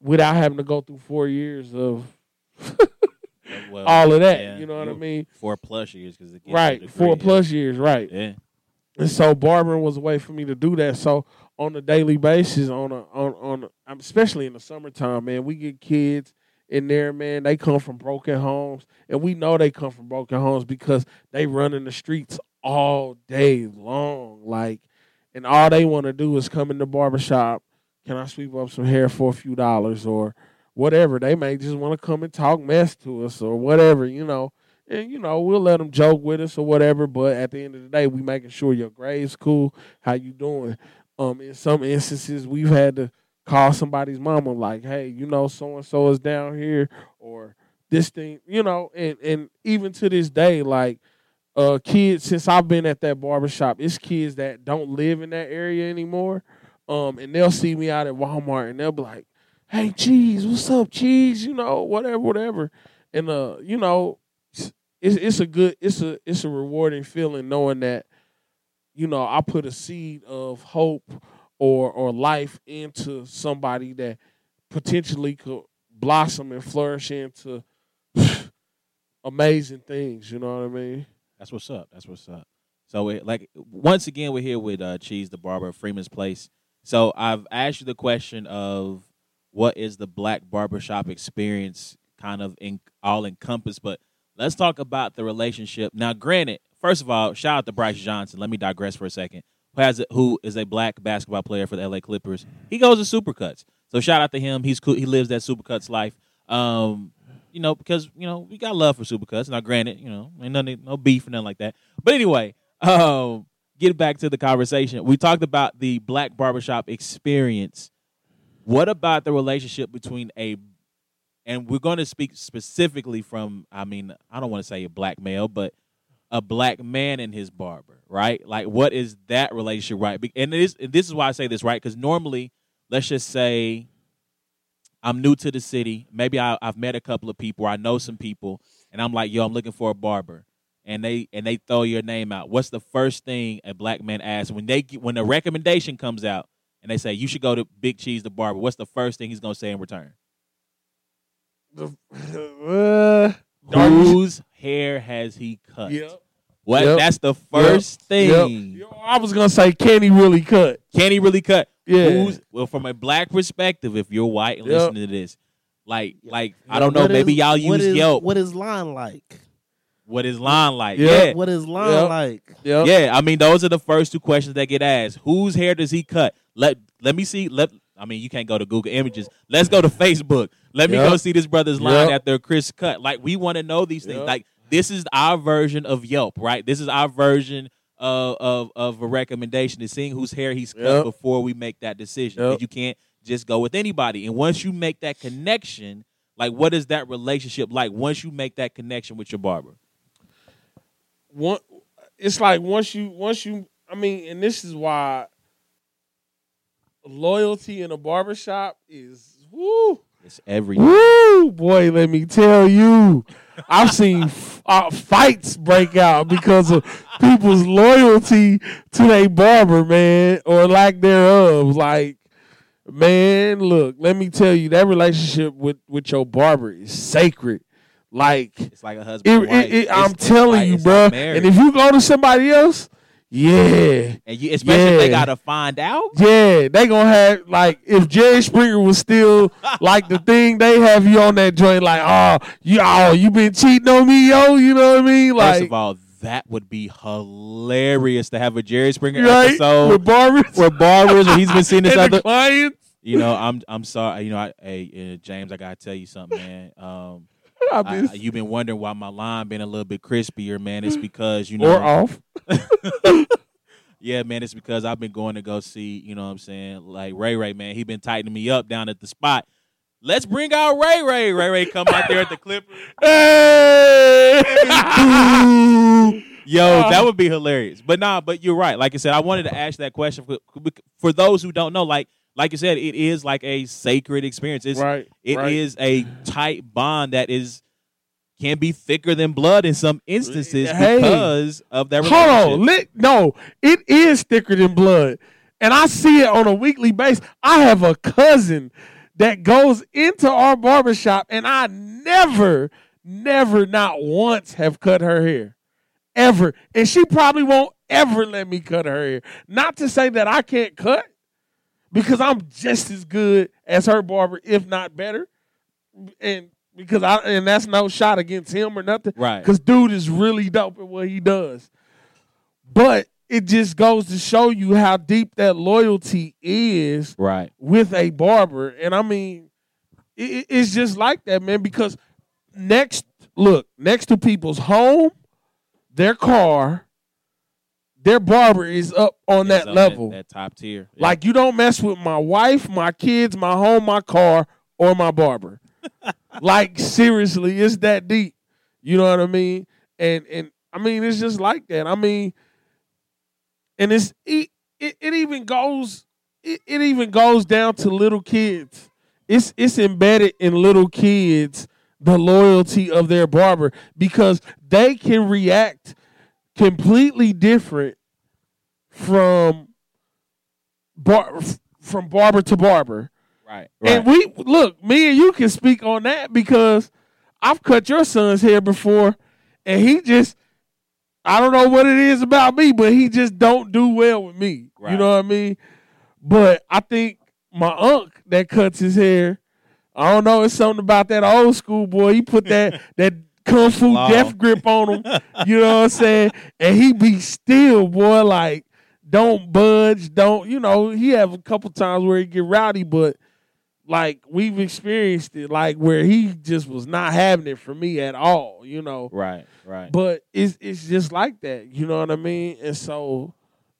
without having to go through four years of Well, all of that. yeah, you know what I mean? Four plus years because Right, four plus years, right. Yeah. And so barbering was a way for me to do that. So on a daily basis, on a on on a, especially in the summertime, man, we get kids in there, man. They come from broken homes, and we know they come from broken homes because they run in the streets all day long, like, and all they want to do is come in the barbershop. Can I sweep up some hair for a few dollars or whatever? They may just want to come and talk mess to us or whatever, you know and you know we'll let them joke with us or whatever. But at the end of the day, we making sure your grade's cool. How you doing? Um, in some instances, we've had to call somebody's mama like, "Hey, you know, so and so is down here," or this thing, you know. And and even to this day, like uh, kids, since I've been at that barbershop, it's kids that don't live in that area anymore. Um, and they'll see me out at Walmart and they'll be like, "Hey, cheese, what's up, cheese?" You know, whatever, whatever. And uh, you know, it's it's a good it's a it's a rewarding feeling knowing that you know I put a seed of hope or or life into somebody that potentially could blossom and flourish into amazing things. You know what I mean? That's what's up. That's what's up. So, like, once again, we're here with uh, Cheese the Barber of Freeman's Place. So, I've asked you the question of what is the black barbershop experience kind of in, all encompassed, but let's talk about the relationship. Now, granted, first of all, shout out to Brice Johnson. Let me digress for a second. Who has a, who is a black basketball player for the LA Clippers? He goes to Supercuts. So shout out to him. He's cool. He lives that Supercuts life. Um, you know, because you know we got love for Supercuts. Now, granted, you know, ain't nothing, no beef or nothing like that. But anyway, um, get back to the conversation. We talked about the black barbershop experience. What about the relationship between a and we're going to speak specifically from I mean, I don't want to say a black male, but a black man and his barber, right? Like what is that relationship right? And is and this is why I say this, right? Cuz normally, let's just say I'm new to the city. Maybe I, I've met a couple of people. Or I know some people, and I'm like, "Yo, I'm looking for a barber." And they and they throw your name out. What's the first thing a black man asks when they get, when a recommendation comes out and they say you should go to Big Cheese the barber? What's the first thing he's gonna say in return? The, uh, Are Whose hair has he cut? Yep. What? Yep. That's the first Yep. thing. Yo, I was gonna say, can he really cut? Can he really cut? Yeah. Who's well from a black perspective? If you're white and Yep. listening to this, like, like I don't know, What maybe is- y'all use is- Yelp. What is line like? what is line like? Yeah. Yeah, What is line Yep. like? Yep. yeah. I mean, those are the first two questions that get asked. Whose hair does he cut? Let Let me see. Let I mean, you can't go to Google Images. Let's go to Facebook. Let me go see this brother's line Yep. after Chris cut. Like we want to know these things. Yep. Like this is our version of Yelp, right? This is our version of of, of a recommendation is seeing whose hair he's cut Yep. before we make that decision. Yep. You can't just go with anybody. And once you make that connection, like what is that relationship like? Once you make that connection with your barber, one it's like once you once you I mean, and this is why loyalty in a barbershop is woo it's everything. woo boy, let me tell you. I've seen f- uh, fights break out because of people's loyalty to their barber, man, or lack thereof. Like, man, look, let me tell you, that relationship with with your barber is sacred. Like, It's like a husband. and it, wife. it, It's- I'm telling like- you, bro. like and if you go to somebody else, yeah, and you, especially if they gotta find out. yeah, they gonna have like if Jerry Springer was still like the thing, they have you on that joint like, oh, you, oh, you been cheating on me, yo. You know what I mean? Like First of all, that would be hilarious to have a Jerry Springer right? episode with barbers, where barbers he's been seeing this other. clients. You know, I'm I'm sorry. You know, I, hey uh, James, I gotta tell you something, man. Um, I you've been wondering why my line been a little bit crispier, man. It's because you know, or off. yeah, man. It's because I've been going to go see. You know, what I'm saying like Ray Ray, man. He been tightening me up down at the spot. Let's bring out Ray Ray. Ray Ray come out there at the Clippers. Hey! Yo, uh, that would be hilarious. But nah, but you're right. Like I said, I wanted to ask that question for, for those who don't know. Like, like you said, it is like a sacred experience. It's right. It right. is a tight bond that is can be thicker than blood in some instances Hey. because of that Hold on, Lit- no, it is thicker than blood, and I see it on a weekly basis. I have a cousin that goes into our barbershop, and I never, never, not once have cut her hair, ever, and she probably won't ever let me cut her hair. Not to say that I can't cut, because I'm just as good as her barber, if not better, and because I and that's no shot against him or nothing. Right. Because dude is really dope at what he does. But it just goes to show you how deep that loyalty is Right. with a barber. And I mean, it- it, it's just like that, man, because next, look, next to people's home, their car, their barber is up on It's that on level. That, top tier. Yeah. Like you don't mess with my wife, my kids, my home, my car, or my barber. like seriously, it's that deep. You know what I mean? And and I mean it's just like that. I mean, and it's it it, it even goes it, it even goes down to little kids. It's it's embedded in little kids the loyalty of their barber because they can react completely different from bar from barber to barber. right. And we look, me and you can speak on that because I've cut your son's hair before, and he just I don't know what it is about me, but he just don't do well with me. You know what I mean? But I think my unc that cuts his hair, I don't know, it's something about that old school boy. He put that that kung fu Law. death grip on him. You know what I'm saying? And he be still, boy, like don't budge, don't you know? He have a couple times where he get rowdy, but like we've experienced it, like where he just was not having it for me at all. You know, right. Right. but it's it's just like that. You know what I mean? And so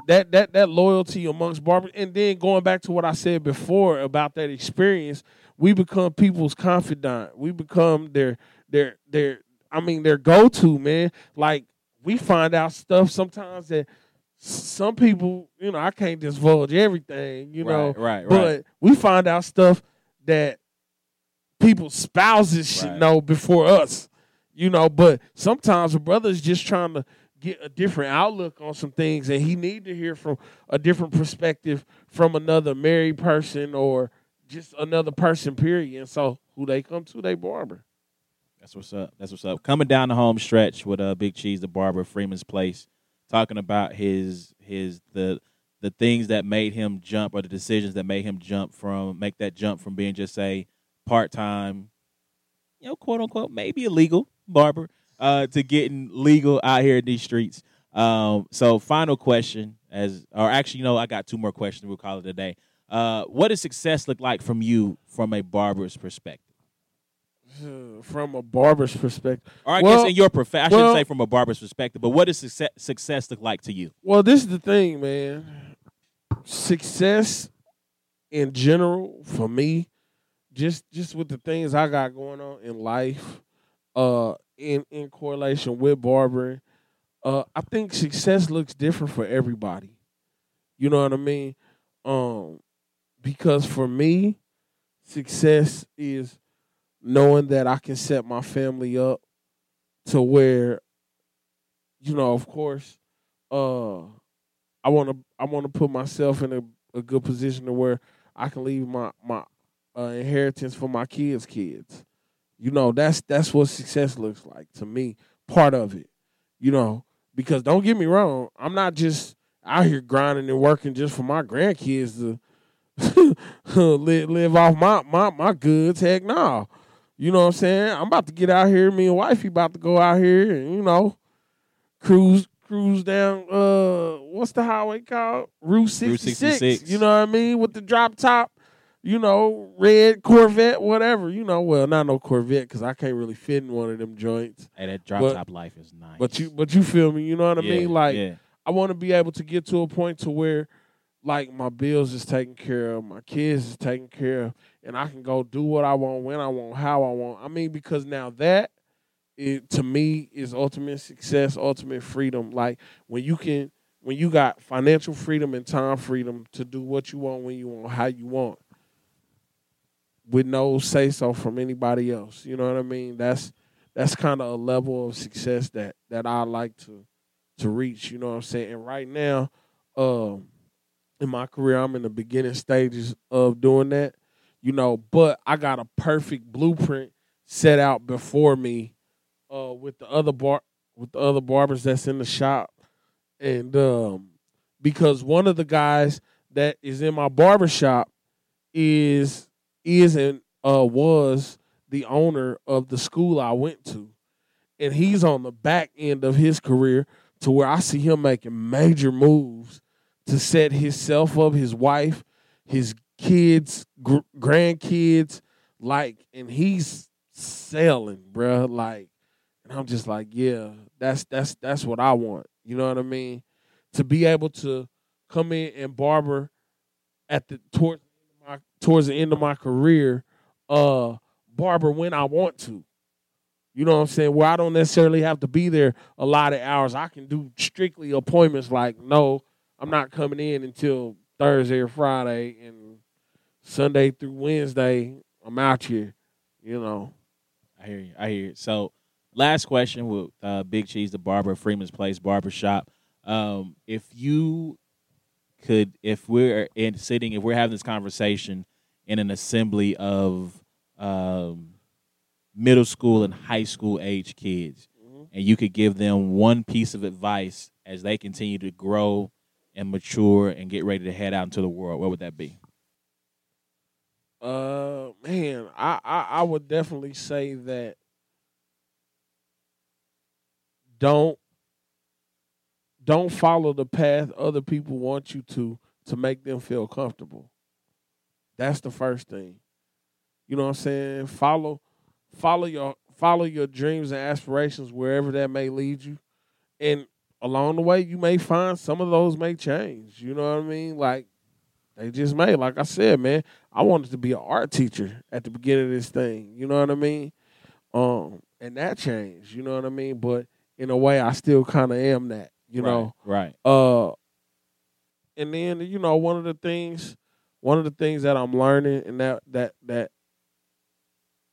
that that that loyalty amongst barbers, and then going back to what I said before about that experience, we become people's confidant. We become their their their. I mean, their go to man. Like we find out stuff sometimes that some people, you know, I can't divulge everything, you know, right. Right. Right. but we find out stuff that people's spouses should Right. know before us, you know. But sometimes a brother's just trying to get a different outlook on some things, and he need to hear from a different perspective from another married person or just another person. Period. And so, who they come to, they barber. That's what's up. That's what's up. Coming down the home stretch with uh, Big Cheese, the barber, Freeman's Place, talking about his his the the things that made him jump or the decisions that made him jump from make that jump from being just a part time, you know, quote unquote, maybe illegal barber, uh, to getting legal out here in these streets. Um, so final question as or actually, you know, I got two more questions we'll call it a day. Uh, what does success look like from you from a barber's perspective? From a barber's perspective, Or I Well- guess in your profession, I well- shouldn't say from a barber's perspective, but what does success, success look like to you? Well, this is the thing, man. Success in general for me, just just with the things I got going on in life, uh, in in correlation with barbering, uh, I think success looks different for everybody. You know what I mean? Um, because for me, success is knowing that I can set my family up to where, you know, of course, uh I want to I want to put myself in a, a good position to where I can leave my my uh, inheritance for my kids' kids. You know, that's that's what success looks like to me. Part of it, you know, because don't get me wrong, I'm not just out here grinding and working just for my grandkids to live, live off my, my my goods. Heck no. You know what I'm saying? I'm about to get out here. Me and wifey about to go out here and you know cruise cruise down uh what's the highway called? Route 66. 66. You know what I mean? With the drop top, you know, red Corvette, whatever. You know, well, not no Corvette because I can't really fit in one of them joints. Hey, that drop But- top life is nice. But you but you feel me? You know what I Yeah, mean? Like yeah. I want to be able to get to a point to where like my bills is taken care of, my kids is taken care of, and I can go do what I want, when I want, how I want. I mean, because now that it to me is ultimate success, ultimate freedom. Like when you can when you got financial freedom and time freedom to do what you want when you want, how you want. With no say so from anybody else. You know what I mean? That's that's kind of a level of success that that I like to to reach. You know what I'm saying? And right now, um, in my career, I'm in the beginning stages of doing that. You know, but I got a perfect blueprint set out before me, uh, with the other bar with the other barbers that's in the shop, and um, because one of the guys that is in my barber shop is is and uh was the owner of the school I went to. And he's on the back end of his career to where I see him making major moves to set himself up, his wife, his kids, gr- grandkids, like, and he's selling, bruh. Like, and I'm just like, yeah, that's that's that's what I want. You know what I mean? To be able to come in and barber at the towards my towards the end of my career, uh, barber when I want to. You know what I'm saying? Where I don't necessarily have to be there a lot of hours. I can do strictly appointments like, no, I'm not coming in until Thursday or Friday and Sunday through Wednesday, I'm out here. You know. I hear you. I hear you. So, last question with uh, Big Cheese, the barber, Freeman's Place Barber Shop. Um, if you could, if we're in sitting, if we're having this conversation in an assembly of um, middle school and high school age kids, and you could give them one piece of advice as they continue to grow and mature and get ready to head out into the world, what would that be? Uh man, I, I I would definitely say that don't don't follow the path other people want you to to make them feel comfortable. That's the first thing. You know what I'm saying? Follow follow your follow your dreams and aspirations wherever that may lead you. And along the way you may find some of those may change. You know what I mean? Like they just may. Like I said, man, I wanted to be an art teacher at the beginning of this thing. You know what I mean? Um, and that changed. You know what I mean? But in a way, I still kind of am that. You know. right? Uh, and then you know one of the things, one of the things that I'm learning, and that that that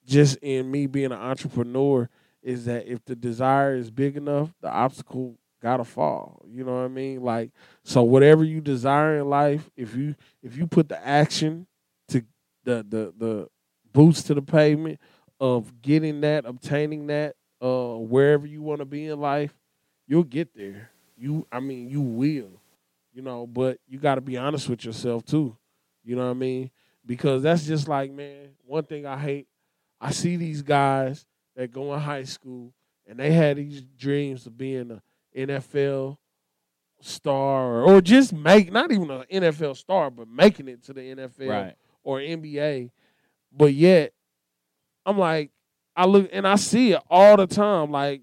just in me being an entrepreneur is that if the desire is big enough, the obstacle gotta fall. You know what I mean? Like so, whatever you desire in life, if you if you put the action to the the the boots to the pavement of getting that, obtaining that, uh, wherever you want to be in life, you'll get there. You, I mean, you will, you know. But you got to be honest with yourself too. You know what I mean? Because that's just like, man, one thing I hate. I see these guys that go in high school and they had these dreams of being an NFL star or, or just make not even an NFL star, but making it to the NFL Right. or NBA. But yet, I'm like, I look and I see it all the time. Like,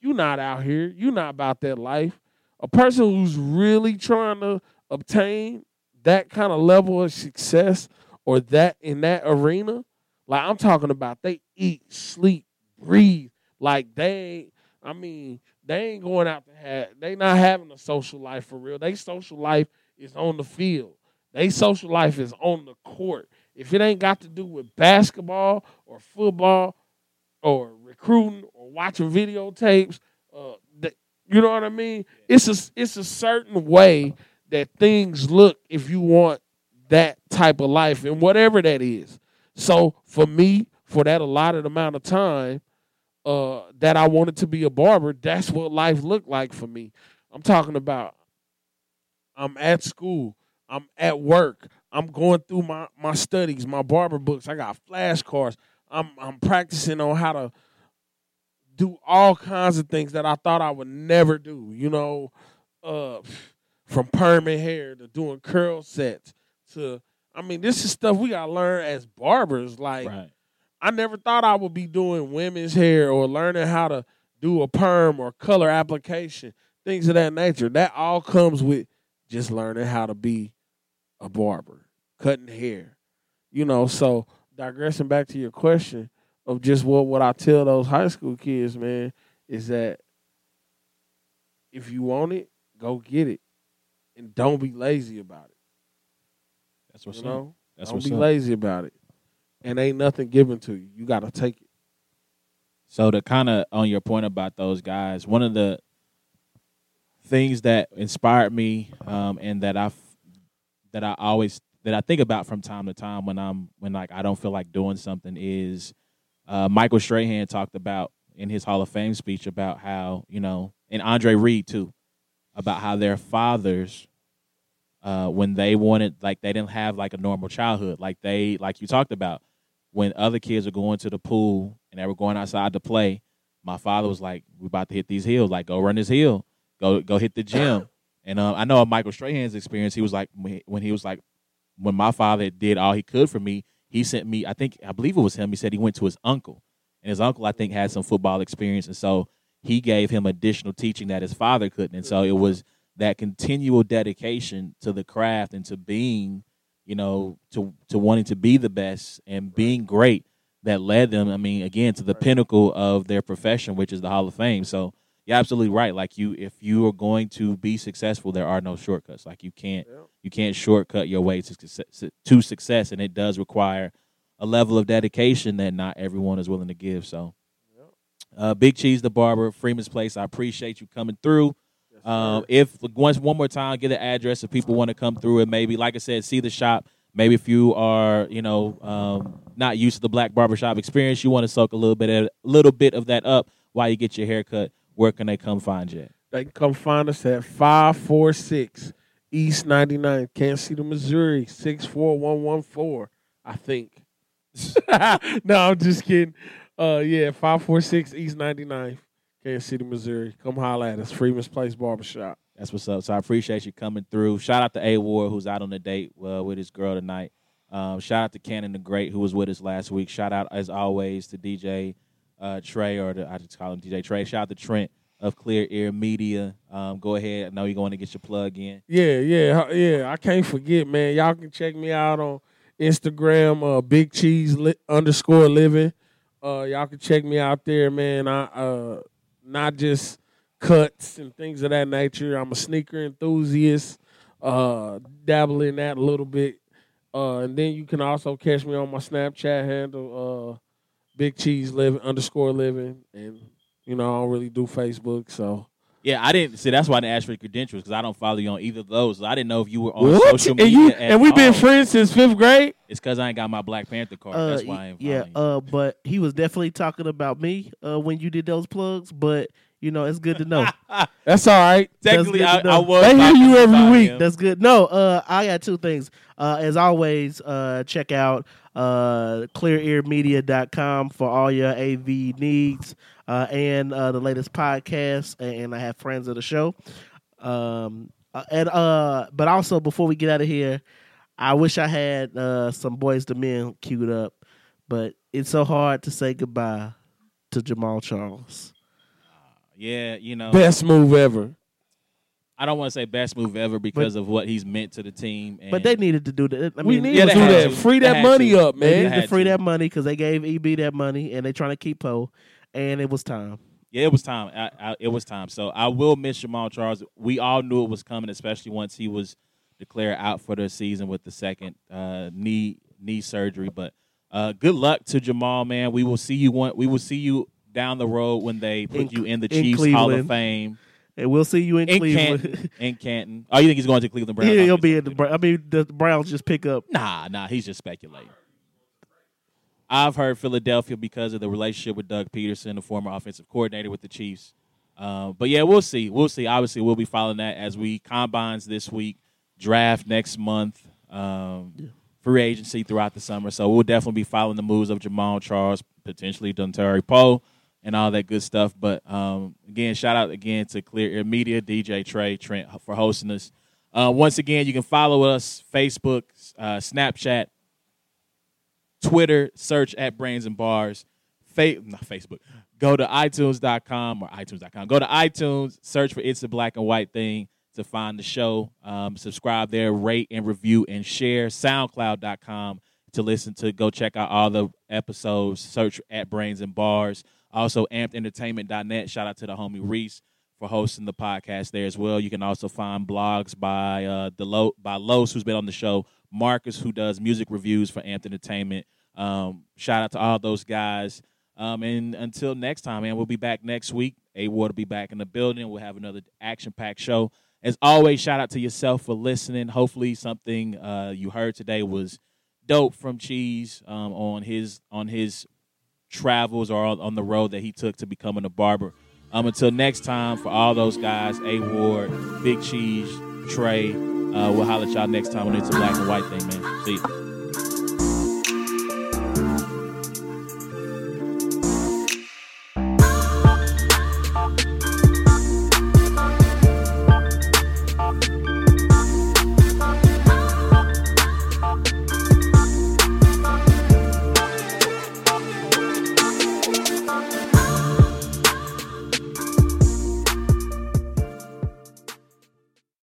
you're not out here. You're not about that life. A person who's really trying to obtain that kind of level of success or that in that arena, like I'm talking about, they eat, sleep, breathe. Like they, I mean, they ain't going out to have. They not having a social life for real. They social life is on the field. They social life is on the court. If it ain't got to do with basketball or football or recruiting or watching videotapes, uh, you know what I mean? It's a it's a certain way that things look if you want that type of life and whatever that is. So for me, for that allotted amount of time, uh, that I wanted to be a barber, that's what life looked like for me. I'm talking about I'm at school, I'm at work, I'm going through my, my studies, my barber books, I got flashcards, I'm I'm practicing on how to do all kinds of things that I thought I would never do, you know, uh from permanent hair to doing curl sets to I mean, this is stuff we gotta learn as barbers. Like Right. I never thought I would be doing women's hair or learning how to do a perm or color application, things of that nature. That all comes with just learning how to be a barber, cutting hair. You know, so digressing back to your question of just what what I tell those high school kids, man, is that if you want it, go get it. And don't be lazy about it. That's what's you know? That's don't what's be up. lazy about it. And ain't nothing given to you. You gotta take it. So to kind of on your point about those guys, one of the things that inspired me um, and that I that I always that I think about from time to time when I'm when like I don't feel like doing something is uh, Michael Strahan talked about in his Hall of Fame speech about how you know and Andre Reed too about how their fathers uh, when they wanted like they didn't have like a normal childhood like they like you talked about when other kids were going to the pool and they were going outside to play, my father was like, "We about to hit these hills. Like, go run this hill. Go go hit the gym." and uh, I know of Michael Strahan's experience. He was like when he was like when my father did all he could for me. He sent me. I think I believe it was him. He said he went to his uncle, and his uncle I think had some football experience, and so he gave him additional teaching that his father couldn't. And so it was that continual dedication to the craft and to being you know, to to wanting to be the best and being great that led them, I mean, again, to the pinnacle of their profession, which is the Hall of Fame. So you're absolutely right. Like you if you are going to be successful, there are no shortcuts. Like you can't you can't shortcut your way to success, to success and it does require a level of dedication that not everyone is willing to give. So uh, Big Cheese the Barber, Freeman's Place, I appreciate you coming through. Um, if once one more time, get an address if people want to come through and maybe, like I said, see the shop. Maybe if you are, you know, um, not used to the black barbershop experience, you want to soak a little bit, of, little bit of that up while you get your haircut. Where can they come find you? They can come find us at 546 East 99, Kansas City, Missouri, 64114, I think. no, I'm just kidding. Uh, yeah, 546 East 99, Kansas City, Missouri. Come holla at us. Freeman's Place Barbershop. That's what's up. So I appreciate you coming through. Shout out to A War who's out on a date uh, with his girl tonight. Um, shout out to Cannon the Great who was with us last week. Shout out as always to DJ uh, Trey or the, I just call him DJ Trey. Shout out to Trent of Clear Air Media. Um, go ahead. I know you're going to get your plug in. Yeah, yeah, yeah. I can't forget, man. Y'all can check me out on Instagram, uh, Big Cheese li- underscore Living. Uh, y'all can check me out there, man. I uh, not just cuts and things of that nature. I'm a sneaker enthusiast. Uh, dabble in that a little bit. Uh, and then you can also catch me on my Snapchat handle, uh, Big Cheese Living underscore Living, and you know I don't really do Facebook, so Yeah, I didn't see. That's why I didn't ask for your credentials because I don't follow you on either of those. I didn't know if you were on What? social And media. you at and we've been all. friends since fifth grade. It's because I ain't got my Black Panther card. Uh, That's why I ain't yeah, uh, but he was definitely talking about me uh, when you did those plugs. But you know, it's good to know. That's all right. Technically, I, I was. They hear you every week. him. That's good. No, uh, I got two things. Uh, as always, uh, check out uh, clearairmedia.com for all your AV needs uh, and uh, the latest podcasts. And I have friends of the show. Um, uh, and uh, but also before we get out of here, I wish I had uh, some Boyz II Men queued up, but it's so hard to say goodbye to Jamaal Charles. Yeah, you know, Best move ever. I don't want to say best move ever because of what he's meant to the team. And But they needed to do that. I we mean, need yeah, to they do had that. to. Free They that had money to. up, They man. needed to had free to. that money because they gave EB that money and they trying to keep Poe, and it was time. Yeah, it was time. I, I, it was time. So I will miss Jamaal Charles. We all knew it was coming, especially once he was declared out for the season with the second uh, knee knee surgery. But uh, good luck to Jamaal, man. We will see you one. We will see you down the road when they put In- you in the in Chiefs Hall of Cleveland. Fame And we'll see you in, in Cleveland. Canton. in Canton. Oh, you think he's going to Cleveland Browns? yeah, he'll be in the. Bra- I mean, the Browns just pick up. Nah, nah, he's just speculating. I've heard Philadelphia because of the relationship with Doug Pederson, the former offensive coordinator with the Chiefs. Uh, but yeah, we'll see. We'll see. Obviously, we'll be following that as we combines this week, draft next month, um, free agency throughout the summer. So we'll definitely be following the moves of Jamaal Charles, potentially Dontari Poe, and all that good stuff. But um, again, shout out again to Clear Air Media, DJ Trey, Trent for hosting us. Uh, once again, you can follow us Facebook, uh, Snapchat, Twitter, search at Brains and Bars. Fa- not Facebook. Go to iTunes.com or iTunes.com. Go to iTunes, search for It's a Black and White Thing to find the show. Um, subscribe there, rate and review and share. SoundCloud.com to listen to. Go check out all the episodes. Search at Brains and Bars. Also, ampedentertainment.net. Shout out to the homie Reese for hosting the podcast there as well. You can also find blogs by uh, Delo- by Los, who's been on the show, Marcus, who does music reviews for Amped Entertainment. Um, shout out to all those guys. Um, and until next time, man, we'll be back next week. A Ward will be back in the building. We'll have another action packed show. As always, shout out to yourself for listening. Hopefully, something uh, you heard today was dope from Cheese um, on his on his travels or on the road that he took to becoming a barber. Um, until next time, for all those guys, A Ward, Big Cheese, Trey, uh, we'll holler at y'all next time when it's a black and white thing, man. See you.